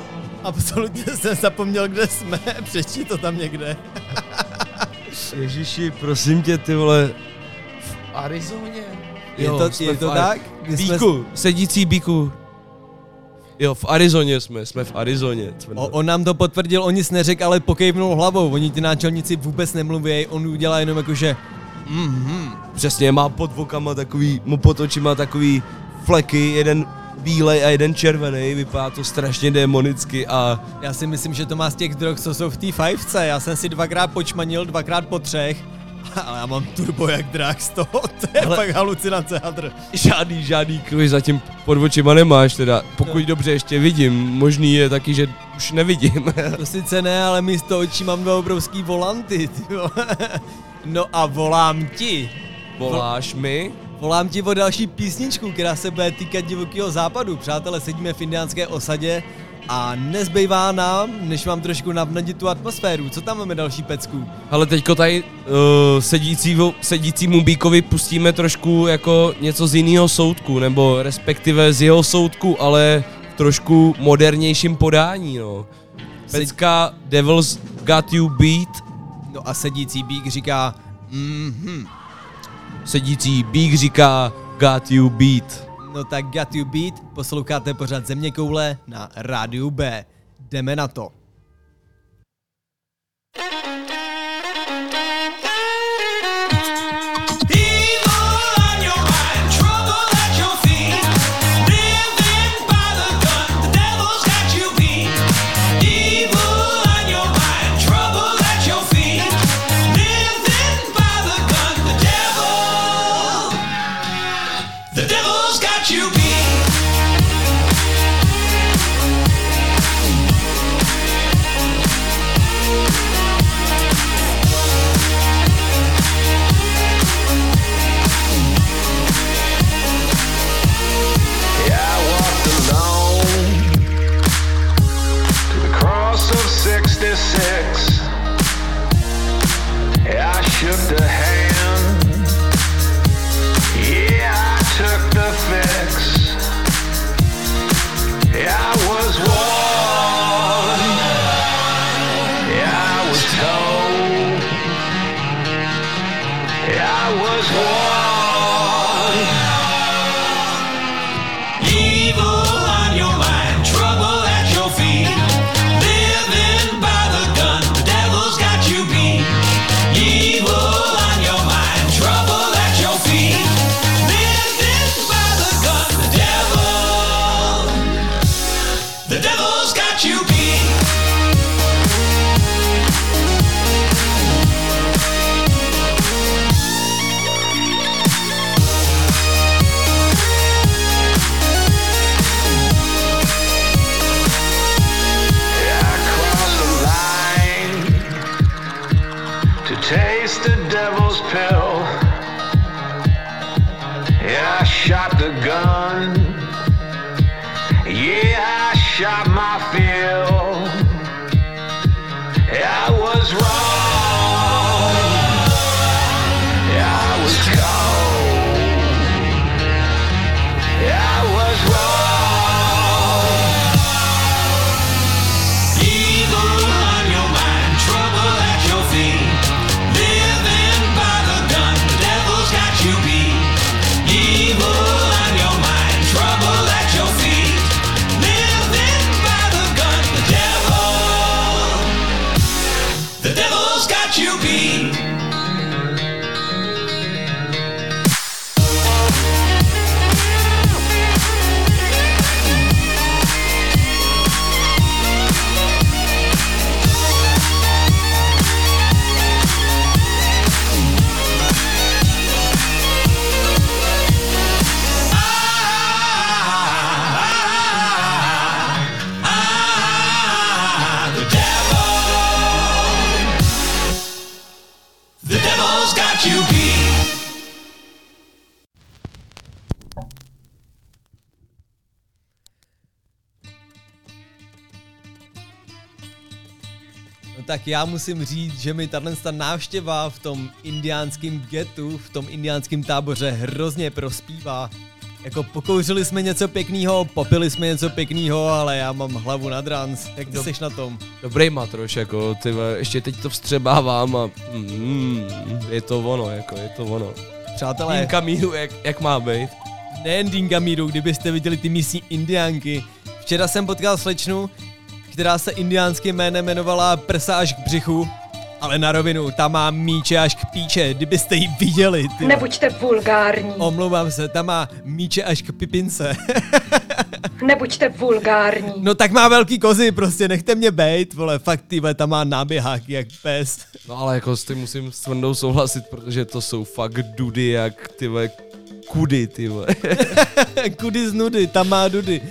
absolutně jsem zapomněl, kde jsme. Přečti to tam někde. Ježiši, prosím tě, ty vole, v Arizoně? Je to- je to tak? My jsme- Bíku, sedící bíku. Jo, v Arizoně jsme, jsme v Arizoně. O, on nám to potvrdil, on nic neřekl, ale pokejvnul hlavou. Oni ty náčelníci vůbec nemluví, on udělá jenom jakože mhm. Přesně, má pod vokama takový, mu pod očima takový fleky, jeden bílej a jeden červený, vypadá to strašně demonicky a Já si myslím, že to má z těch drog, co jsou v té fajfce. Já jsem si dvakrát počmanil, dvakrát po třech. Ale já mám turbo jak drák z toho, to je Ale- fakt halucinace, hadr. žádný, žádný kruhy zatím pod očima nemáš teda, pokud No. dobře ještě vidím, možný je taky, že už nevidím. To sice ne, ale místo očí mám dva obrovský volanty, ty vole. No a volám ti. Voláš mi? Volám ti o další písničku, která se bude týkat divokého západu. Přátelé, sedíme v indiánské osadě a nezbývá nám, než vám trošku navnadit tu atmosféru. Co tam máme další pecku? Ale teďko tady uh, sedící, sedícímu bíkovi pustíme trošku jako něco z jiného soudku, nebo respektive z jeho soudku, ale v trošku modernějším podání, no. Pecka Devil's Got You Beat. No a sedící bík říká, mhm. Sedící bík říká Got You Beat. No tak Got You Beat, posloucháte pořád Země koule na rádiu B. Jdeme na to. The taste the devil's pill. Yeah, I shot the gun. Yeah, I shot my fill. Yeah, I tak já musím říct, že mi tahle ta návštěva v tom indiánském getu, v tom indiánském táboře hrozně prospívá. Jako pokouřili jsme něco pěkného, popili jsme něco pěkného, ale já mám hlavu nad rans. Jak ty Dob- seš na tom? Dobrý matroš, jako, ty ještě teď to vstřebávám a mm, je to ono, jako, je to ono. Přátelé. Týmka míru, jak, jak má být. Nejen Dingamíru, kdybyste viděli ty místní indiánky. Včera jsem potkal slečnu, která se indiánským jménem jmenovala Prsa až k břichu, ale na rovinu, ta má míče až k píče, kdybyste ji viděli. Ty. Nebuďte vulgární. Omlouvám se, ta má míče až k pipince. Nebuďte vulgární. no tak má velký kozy, prostě nechte mě bejt, vole, fakt ty vole, ta má náběhák jak pes. No ale jako s tím musím s tvrdou souhlasit, protože to jsou fakt dudy jak ty vole, kudy, ty vole. Kudy z nudy, tam má dudy.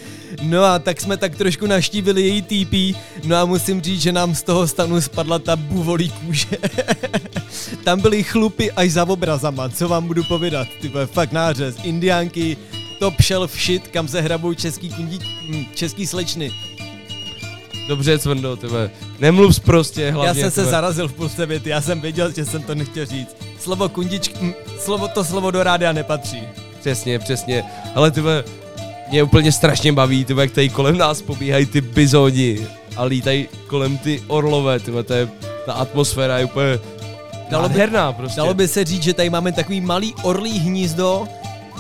No a tak jsme tak trošku naštívili její TP, no a musím říct, že nám z toho stanu spadla ta buvolí kůže. Tam byly chlupy až za obrazama, co vám budu povědat, ty fakt nářez. Indiánky, top shelf shit, kam se hrabou český, kundí, hm, český slečny. Dobře, Cvrndo, ty vole. Nemluv prostě, hlavně. Já jsem se vole. zarazil v půlce věty, já jsem věděl, že jsem to nechtěl říct. Slovo kundičk, hm, slovo to slovo do rádia nepatří. Přesně, přesně. Ale ty vole, mě úplně strašně baví, ty jak tady kolem nás pobíhají ty bizoni a lítají kolem ty orlové, ty to je, ta atmosféra je úplně Dalo by- nádherná prostě. Dalo by se říct, že tady máme takový malý orlí hnízdo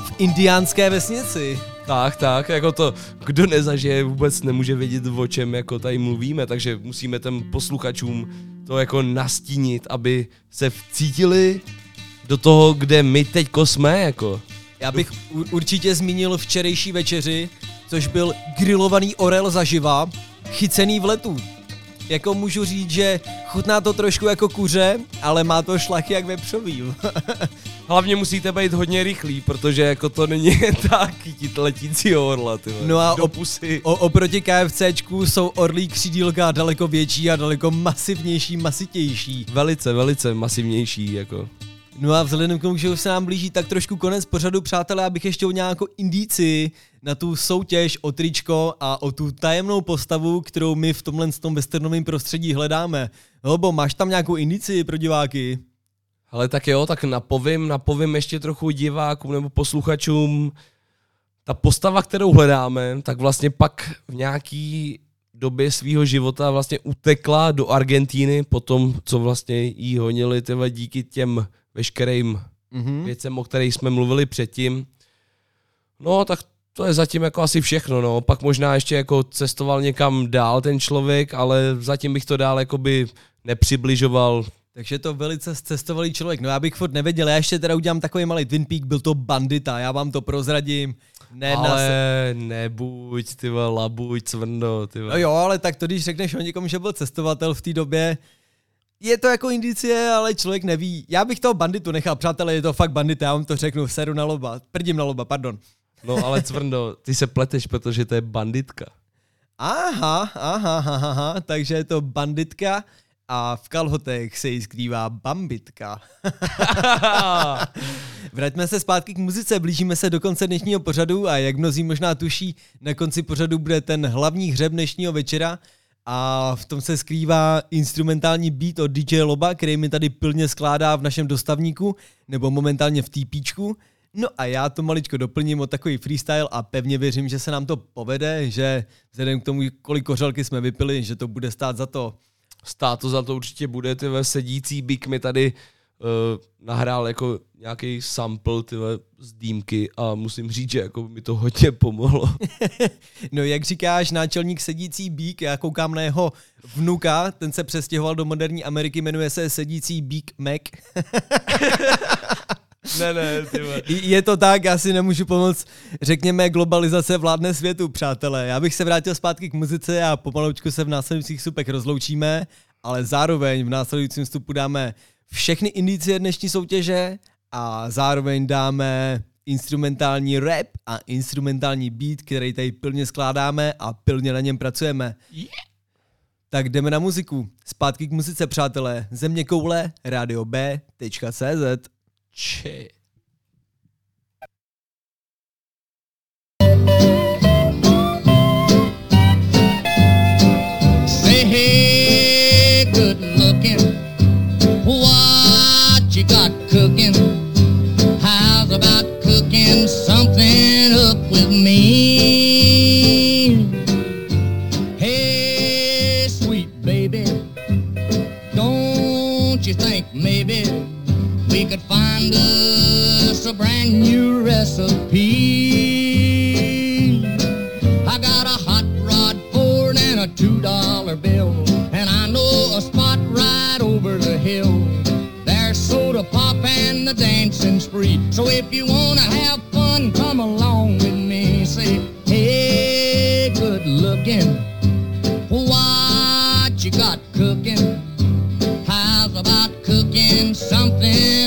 v indiánské vesnici. Tak, tak, jako to, kdo nezažije, vůbec nemůže vědět, o čem jako tady mluvíme, takže musíme těm posluchačům to jako nastínit, aby se vcítili do toho, kde my teďko jsme, jako. Já bych určitě zmínil včerejší večeři, což byl grilovaný orel zaživa, chycený v letu. Jako můžu říct, že chutná to trošku jako kuře, ale má to šlachy jak vepřový. Hlavně musíte být hodně rychlí, protože jako to není tak chytit letícího orla, ty. No a do pusy. O, oproti KFCčku jsou orlí křídílka daleko větší a daleko masivnější, masitější. Velice, velice masivnější, jako. No a vzhledem k tomu, že už se nám blíží tak trošku konec pořadu, přátelé, abych ještě udělal nějakou indici na tu soutěž o tričko a o tu tajemnou postavu, kterou my v tomhle tom westernovém prostředí hledáme. Hobo, máš tam nějakou indici pro diváky? Ale tak jo, tak napovím, napovím ještě trochu divákům nebo posluchačům. Ta postava, kterou hledáme, tak vlastně pak v nějaký době svého života vlastně utekla do Argentíny po tom, co vlastně jí honili tyhle díky těm veškerým Mhm. věcem, o kterých jsme mluvili předtím. No, tak to je zatím jako asi všechno, no. Pak možná ještě jako cestoval někam dál ten člověk, ale zatím bych to dál jakoby nepřibližoval. Takže to velice cestovalý člověk. No já bych furt nevěděl, já ještě teda udělám takový malý Twin Peak, byl to bandita, já vám to prozradím. Ne, ale nebuď, ty vole, labuď, cvrndo, ty vole. No jo, ale tak to, když řekneš o někom, že byl cestovatel v té době, je to jako indicie, ale člověk neví. Já bych toho banditu nechal, přátelé, je to fakt bandita, já vám to řeknu, seru na loba, prdím na loba, pardon. No ale cvrndo, ty se pleteš, protože to je banditka. Aha, aha, aha, aha, takže je to banditka a v kalhotech se jí skrývá bambitka. Vraťme se zpátky k muzice, blížíme se do konce dnešního pořadu a jak mnozí možná tuší, na konci pořadu bude ten hlavní hřeb dnešního večera a v tom se skrývá instrumentální beat od DJ Loba, který mi tady plně skládá v našem dostavníku, nebo momentálně v TPčku. No a já to maličko doplním o takový freestyle a pevně věřím, že se nám to povede, že vzhledem k tomu, kolik kořelky jsme vypili, že to bude stát za to. Stát to za to určitě bude, ty sedící bík mi tady nahrál jako nějaký sample ty vole, z dýmky a musím říct, že jako mi to hodně pomohlo. No jak říkáš, náčelník sedící bík, já koukám na jeho vnuka, ten se přestěhoval do moderní Ameriky, jmenuje se sedící bík Mac. ne, ne. Je to tak, já si nemůžu pomoct. Řekněme, globalizace vládne světu, přátelé. Já bych se vrátil zpátky k muzice a pomaloučku se v následujících vstupech rozloučíme, ale zároveň v následujícím vstupu dáme všechny indicie dnešní soutěže a zároveň dáme instrumentální rap a instrumentální beat, který tady pilně skládáme a pilně na něm pracujeme. Tak jdeme na muziku. Zpátky k muzice, přátelé. Země koule, radio B.cz. Če. Mean. Hey, sweet baby, don't you think maybe we could find us a brand new recipe? I got a hot rod Ford and a two dollar bill, and I know a spot right over the hill. There's soda pop and the dancing spree. So if you wanna have come along with me. Say, hey, good looking, what you got cooking? How's about cooking something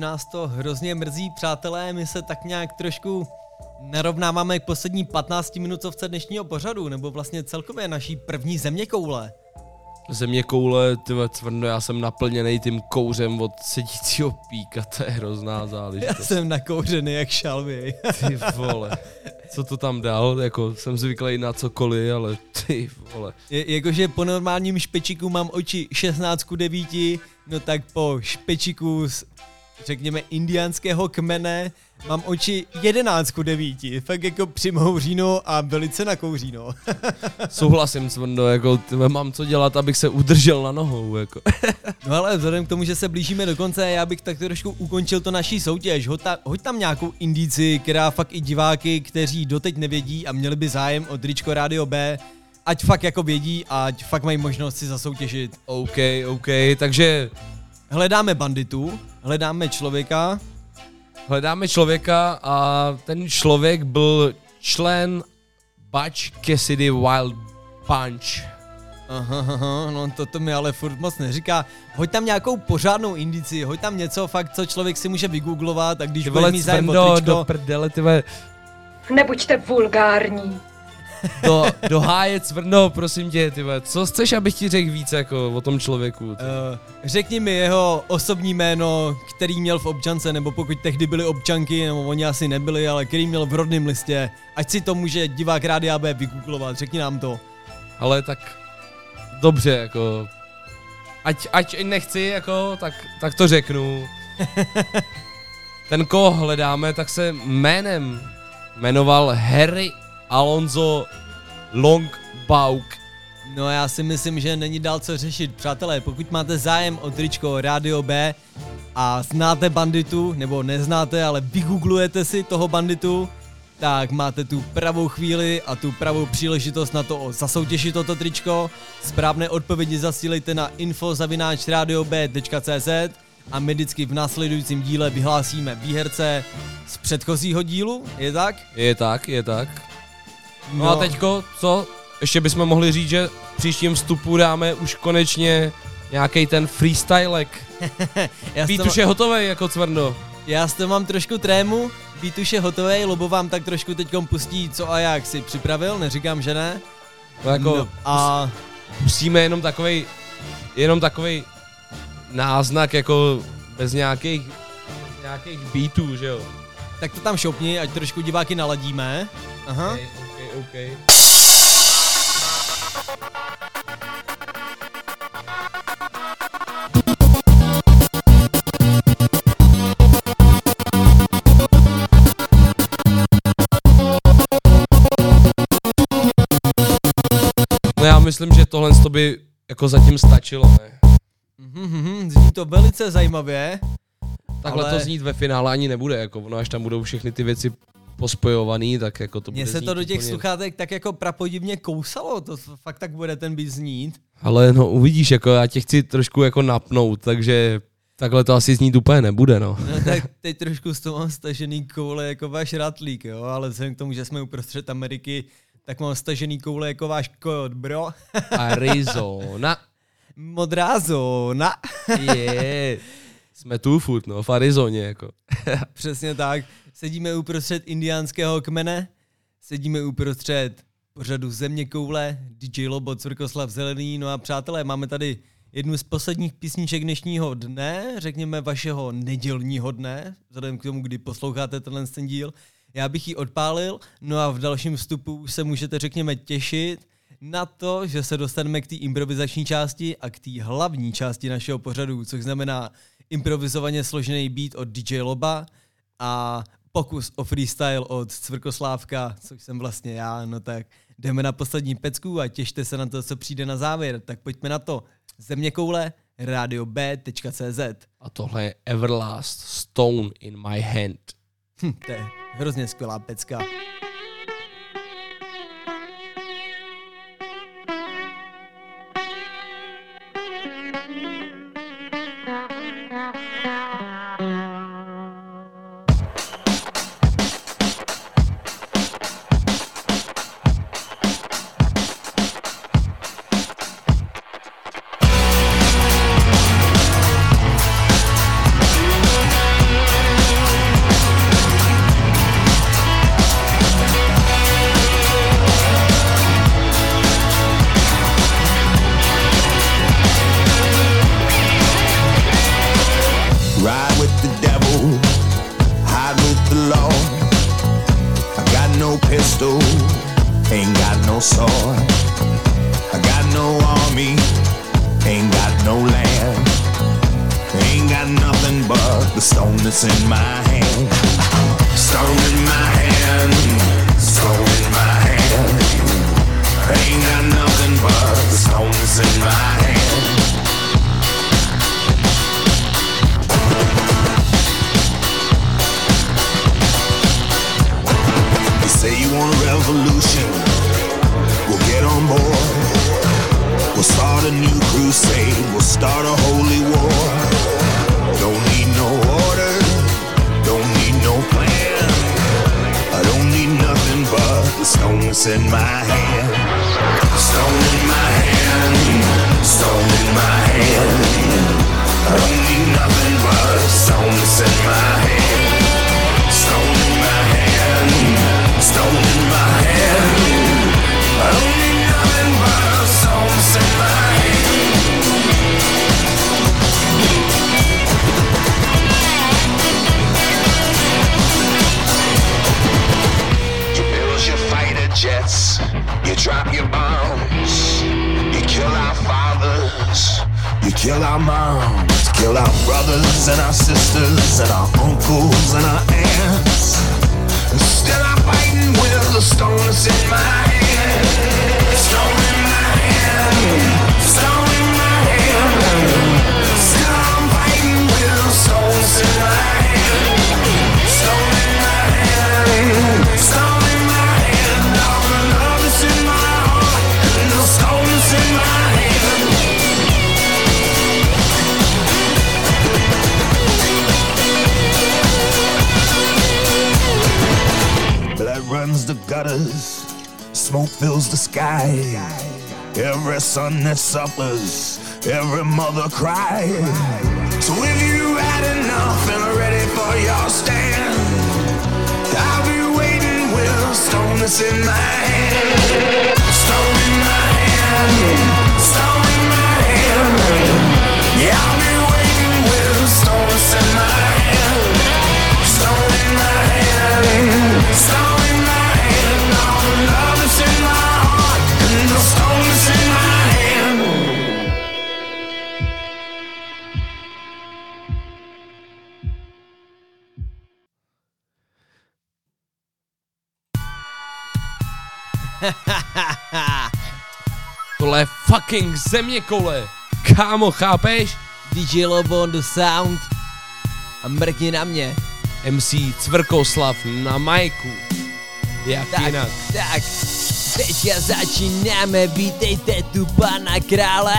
nás to hrozně mrzí, přátelé, my se tak nějak trošku narovnáváme k poslední 15 minutovce dnešního pořadu, nebo vlastně celkově naší první země koule. Země koule, ty cvrno, já jsem naplněný tím kouřem od sedícího píka, to je hrozná Já záležitost. jsem nakouřený jak šalvy. Ty vole, co to tam dal, jako jsem zvyklý na cokoliv, ale ty vole. Je, jakože po normálním špečiku mám oči 16 ku 9, no tak po špečiku z, řekněme, indiánského kmene mám oči 11 ku 9. Fakt jako přimhouříno a velice nakouříno. Souhlasím, cvrno, jako ty vole, mám co dělat, abych se udržel na nohou, jako. No ale vzhledem k tomu, že se blížíme do konce, já bych tak trošku ukončil to naší soutěž. Hoď, ta, hoď tam nějakou indici, která fakt i diváky, kteří doteď nevědí a měli by zájem o tričko Radio B, ať fakt jako vědí a ať fakt mají možnost si zasoutěžit. OK, OK, takže Hledáme banditu, hledáme člověka, hledáme člověka a ten člověk byl člen Butch Cassidy Wild Punch. Aha, aha, no to, to mi ale furt moc neříká. Hoď tam nějakou pořádnou indici, hoď tam něco fakt, co člověk si může vygooglovat a když bude mít zájem o cvrno, tričko, do prdele, ty Nebuďte vulgární. Do, do háje cvrno, prosím tě, ty vole, co chceš, abych ti řekl víc jako o tom člověku? Uh, řekni mi jeho osobní jméno, který měl v občance, nebo pokud tehdy byly občanky, nebo oni asi nebyli, ale který měl v rodném listě. Ať si to může divák Rádia B vygooglovat, řekni nám to. Ale tak dobře, jako ať, ať nechci, jako, tak, tak to řeknu. Ten, koho hledáme, tak se jménem jmenoval Harry Alonso Longbauk. No já si myslím, že není dál co řešit. Přátelé, pokud máte zájem o tričko Radio B a znáte banditu, nebo neznáte, ale vygooglujete si toho banditu, tak máte tu pravou chvíli a tu pravou příležitost na to o zasoutěžit toto tričko. Správné odpovědi zasílejte na info.radiob.cz a my vždycky v následujícím díle vyhlásíme výherce z předchozího dílu, je tak? Je tak, je tak. No, No. a teďko, co? Ještě bychom mohli říct, že v příštím vstupu dáme už konečně nějaký ten freestylek. Jsem- už je hotový jako cvrno. Já s tom mám trošku trému, beat už je hotový, Lobo vám tak trošku teďkom pustí co a jak si připravil, neříkám, že ne. No jako, No, a Pustíme jenom takovej, jenom takovej náznak jako bez nějakých, nějakých beatů, že jo? tak to tam šopni, ať trošku diváky naladíme. Aha. Okay, okay. No já myslím, že tohle to by jako zatím stačilo, ne? Mhm, mhm, zní to velice zajímavě. Takhle ale to znít ve finále ani nebude, jako ono, až tam budou všechny ty věci pospojovaný, tak jako to Mně se to do těch úplně... sluchátek tak jako prapodivně kousalo, to fakt tak bude ten beat znít. Ale no uvidíš, jako já tě chci trošku jako napnout, takže takhle to asi znít úplně nebude, no. No tak teď trošku z toho mám stažený koule jako váš ratlík, jo, ale vzhledem k tomu, že jsme uprostřed Ameriky, tak mám stažený koule jako váš kojot, bro. Arizona. Modrá zóna. Je. Jsme tu furt, no, v Arizoně, jako. Přesně tak. Sedíme uprostřed indiánského kmene, sedíme uprostřed pořadu Země koule, DJ Lobo, Cvrkoslav Zelený, no a přátelé, máme tady jednu z posledních písniček dnešního dne, řekněme vašeho nedělního dne, vzhledem k tomu, kdy posloucháte tenhle ten díl. Já bych ji odpálil, no a v dalším vstupu se můžete, řekněme, těšit na to, že se dostaneme k té improvizační části a k té hlavní části našeho pořadu, což znamená improvizovaně složený beat od DJ Loba a pokus o freestyle od Cvrkoslávka, což jsem vlastně já, no tak jdeme na poslední pecku a těšte se na to, co přijde na závěr. Tak pojďme na to. Země koule, radiob.cz A tohle je Everlast Stone in my hand. Hm, to je hrozně skvělá pecka. In my hand. Moms, our brothers and our sisters and our uncles and our aunts. Still I'm fighting with the stone that's in my hand. Stone in my hand. Gutters, smoke fills the sky. Every son that suffers, every mother cries. So if you had enough and are ready for your stand, I'll be waiting with stone that's in my hand. Stone in my hand. Stone in my hand. Yeah, I'll be waiting with stone that's in my hand. Stone in my hand. Stone fucking země kole. Kámo, chápeš? DJ Lobo on the sound. A mrkni na mě. MC Cvrkoslav na majku. Jak Tak, jinak? tak. Teďka začínáme, vítejte tu pana krále.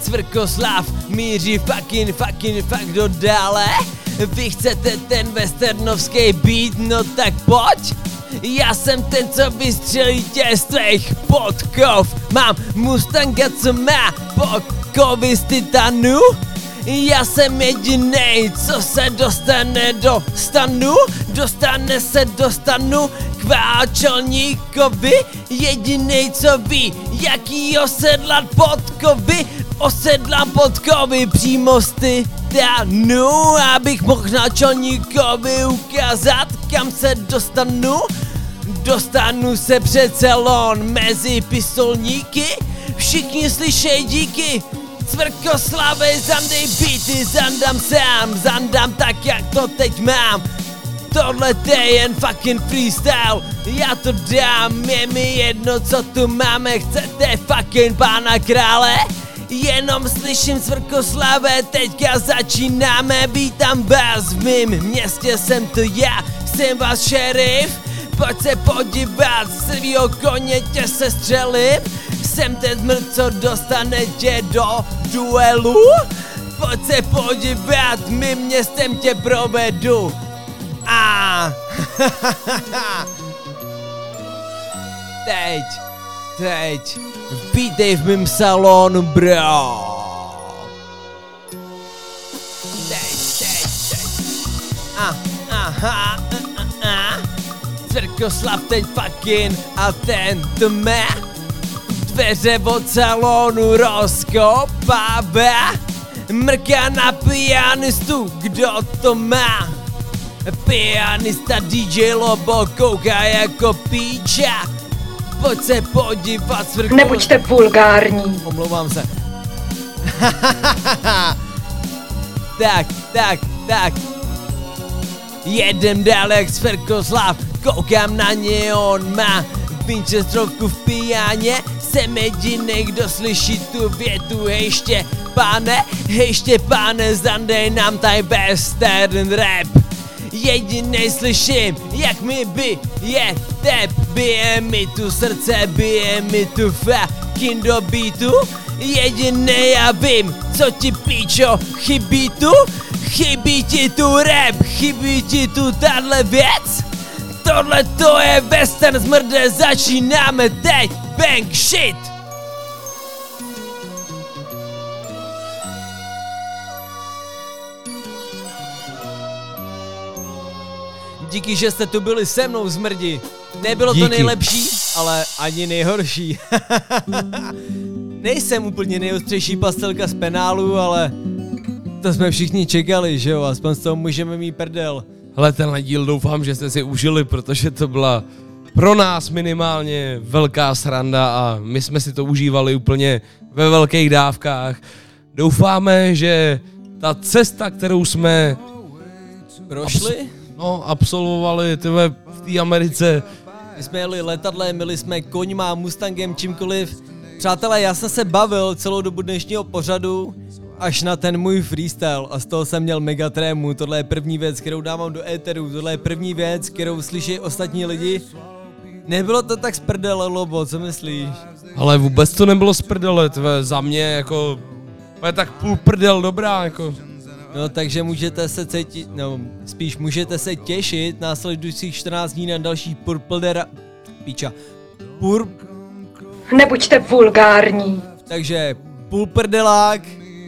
Cvrkoslav míří fucking, fucking, fakt do dále. Vy chcete ten westernovský beat, no tak pojď. Já jsem ten, co vystřelí tě z tvých podkov. Mám Mustanga, co má podkovy z titanu. Já jsem jedinej, co se dostane do stanu, dostane se do stanu k váčelníkovi, jedinej, co ví, jaký osedlat podkovy, osedlám podkovy přímo z titanu, abych mohl náčelníkovi ukázat, kam se dostanu. Dostanu se přece lon mezi pistolníky, všichni slyšej díky, Cvrkoslavy, zandej beaty, zandám sám, zandám tak, jak to teď mám. Tohle to je jen fucking freestyle, já to dám, je mi jedno, co tu máme, chcete fucking pána krále? Jenom slyším Cvrkoslave, teďka začínáme, vítám vás v mým městě, jsem to já, jsem vás šerif, pojď se podívat, svýho koně tě se střelím, jsem ten zmrt, co dostane tě do duelu, pojď se podívat, mým městem tě provedu. A teď, teď, vítej v mém salonu, bro. Teď, teď, teď. A, aha, a, a, a. Teď fucking a ten to má. Dveře od salonu rozkopává. Mrká na pianistu, kdo to má? Pianista DJ Lobo kouká jako píča. Pojď se podívat, Cvrkoslav. Nebuďte vulgární. Omlouvám se. tak, tak, tak. Jedem dál jak Sverkoslav, koukám na ně, on má Winchesterovku v pijáně, jsem jedinej, kdo slyší tu větu, hejště pane, hejště pane, zandej nám taj western rap. Jedinej slyším, jak mi by je tep, bije mi tu srdce, bije mi tu fucking do beatu. Jedinej já vím, co ti píčo, chybí tu? Chybí ti tu rap, chybí ti tu tahle věc? Tohle to je western zmrde, začínáme teď, bang shit! Díky, že jste tu byli se mnou, zmrdi. Nebylo to Díky. nejlepší, ale ani nejhorší. Nejsem úplně nejostřejší pastelka z penálu, ale to jsme všichni čekali, že jo? Aspoň z toho můžeme mít prdel. Hele, tenhle díl doufám, že jste si užili, protože to byla pro nás minimálně velká sranda a my jsme si to užívali úplně ve velkých dávkách. Doufáme, že ta cesta, kterou jsme Prošli? No, absolvovali tyhle, v té Americe, My jsme jeli letadlem, byli jsme koňma, mustangem, čímkoliv. Přátelé, já jsem se bavil celou dobu dnešního pořadu, až na ten můj freestyle a z toho jsem měl mega trému. Tohle je první věc, kterou dávám do éteru, tohle je první věc, kterou slyší ostatní lidi. Nebylo to tak z prdele, Lobo, co myslíš? ale vůbec to nebylo z prdele, tve, za mě jako, to je tak půl prdel dobrá, jako. No takže můžete se cítit, no spíš můžete se těšit následujících 14 dní na další Purple, Dera, píča. Pur, Nebuďte vulgární. takže půl prdelák,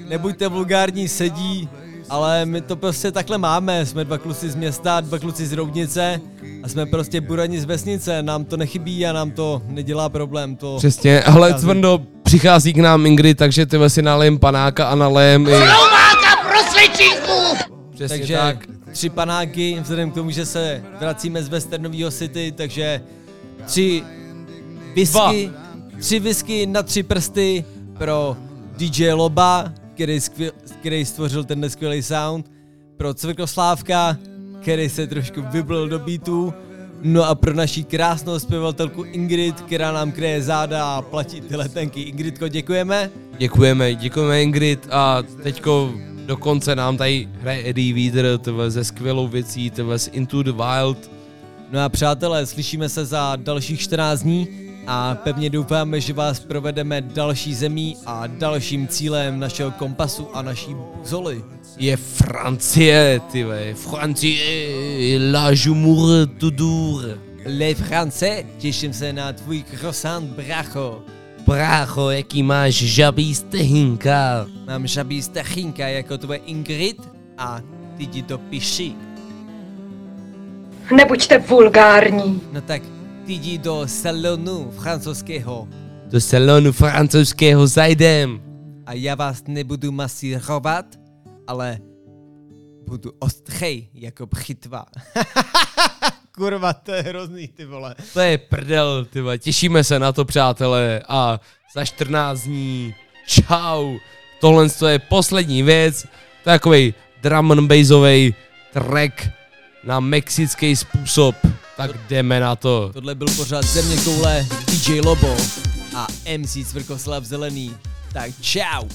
nebuďte vulgární, sedí, ale my to prostě takhle máme. Jsme dva kluci z města, dva kluci z Roudnice a jsme prostě burani z vesnice. Nám to nechybí a nám to nedělá problém. To Přesně, ale. Cvrndo, přichází k nám Ingrid, takže ty si nalejem panáka a nalejem i... Přesně takže tak. tři panáky, vzhledem k tomu, že se vracíme z Westernového City, takže tři whisky, tři whisky na tři prsty pro DJ Loba, který, skvěl, který stvořil ten skvělý sound, pro Cvrkoslávka, který se trošku vyblil do beatu, no a pro naší krásnou zpěvatelku Ingrid, která nám kryje záda a platí ty letenky. Ingridko, děkujeme. Děkujeme, děkujeme Ingrid a teďko dokonce nám tady hraje Eddie Vedder, ze skvělou věcí, tyhle z Into the Wild. No a přátelé, slyšíme se za dalších 14 dní a pevně doufáme, že vás provedeme další zemí a dalším cílem našeho kompasu a naší buzoly. Je Francie, ty ve, Francie, la jour toujours. Le France, těším se na tvůj croissant, bracho. Brácho, jaký máš žabý stehinka. Mám žabý stachinka jako tvoje Ingrid a ty ti to piši. Nebuďte vulgární. No tak ty jdi do salonu francouzského Do salonu francouzského zajdem. a já vás nebudu masírovat, ale budu ostřej jako břitva. Kurva, to je hrozný, ty vole. To je prdel, ty vole. Těšíme se na to, přátelé. A za 14 dní, čau. Tohle to je poslední věc. To je takový drum and bassový track na mexický způsob. Tak jdeme na to. Tohle byl pořád Země koule, DJ Lobo a MC Cvrkoslav Zelený. Tak čau.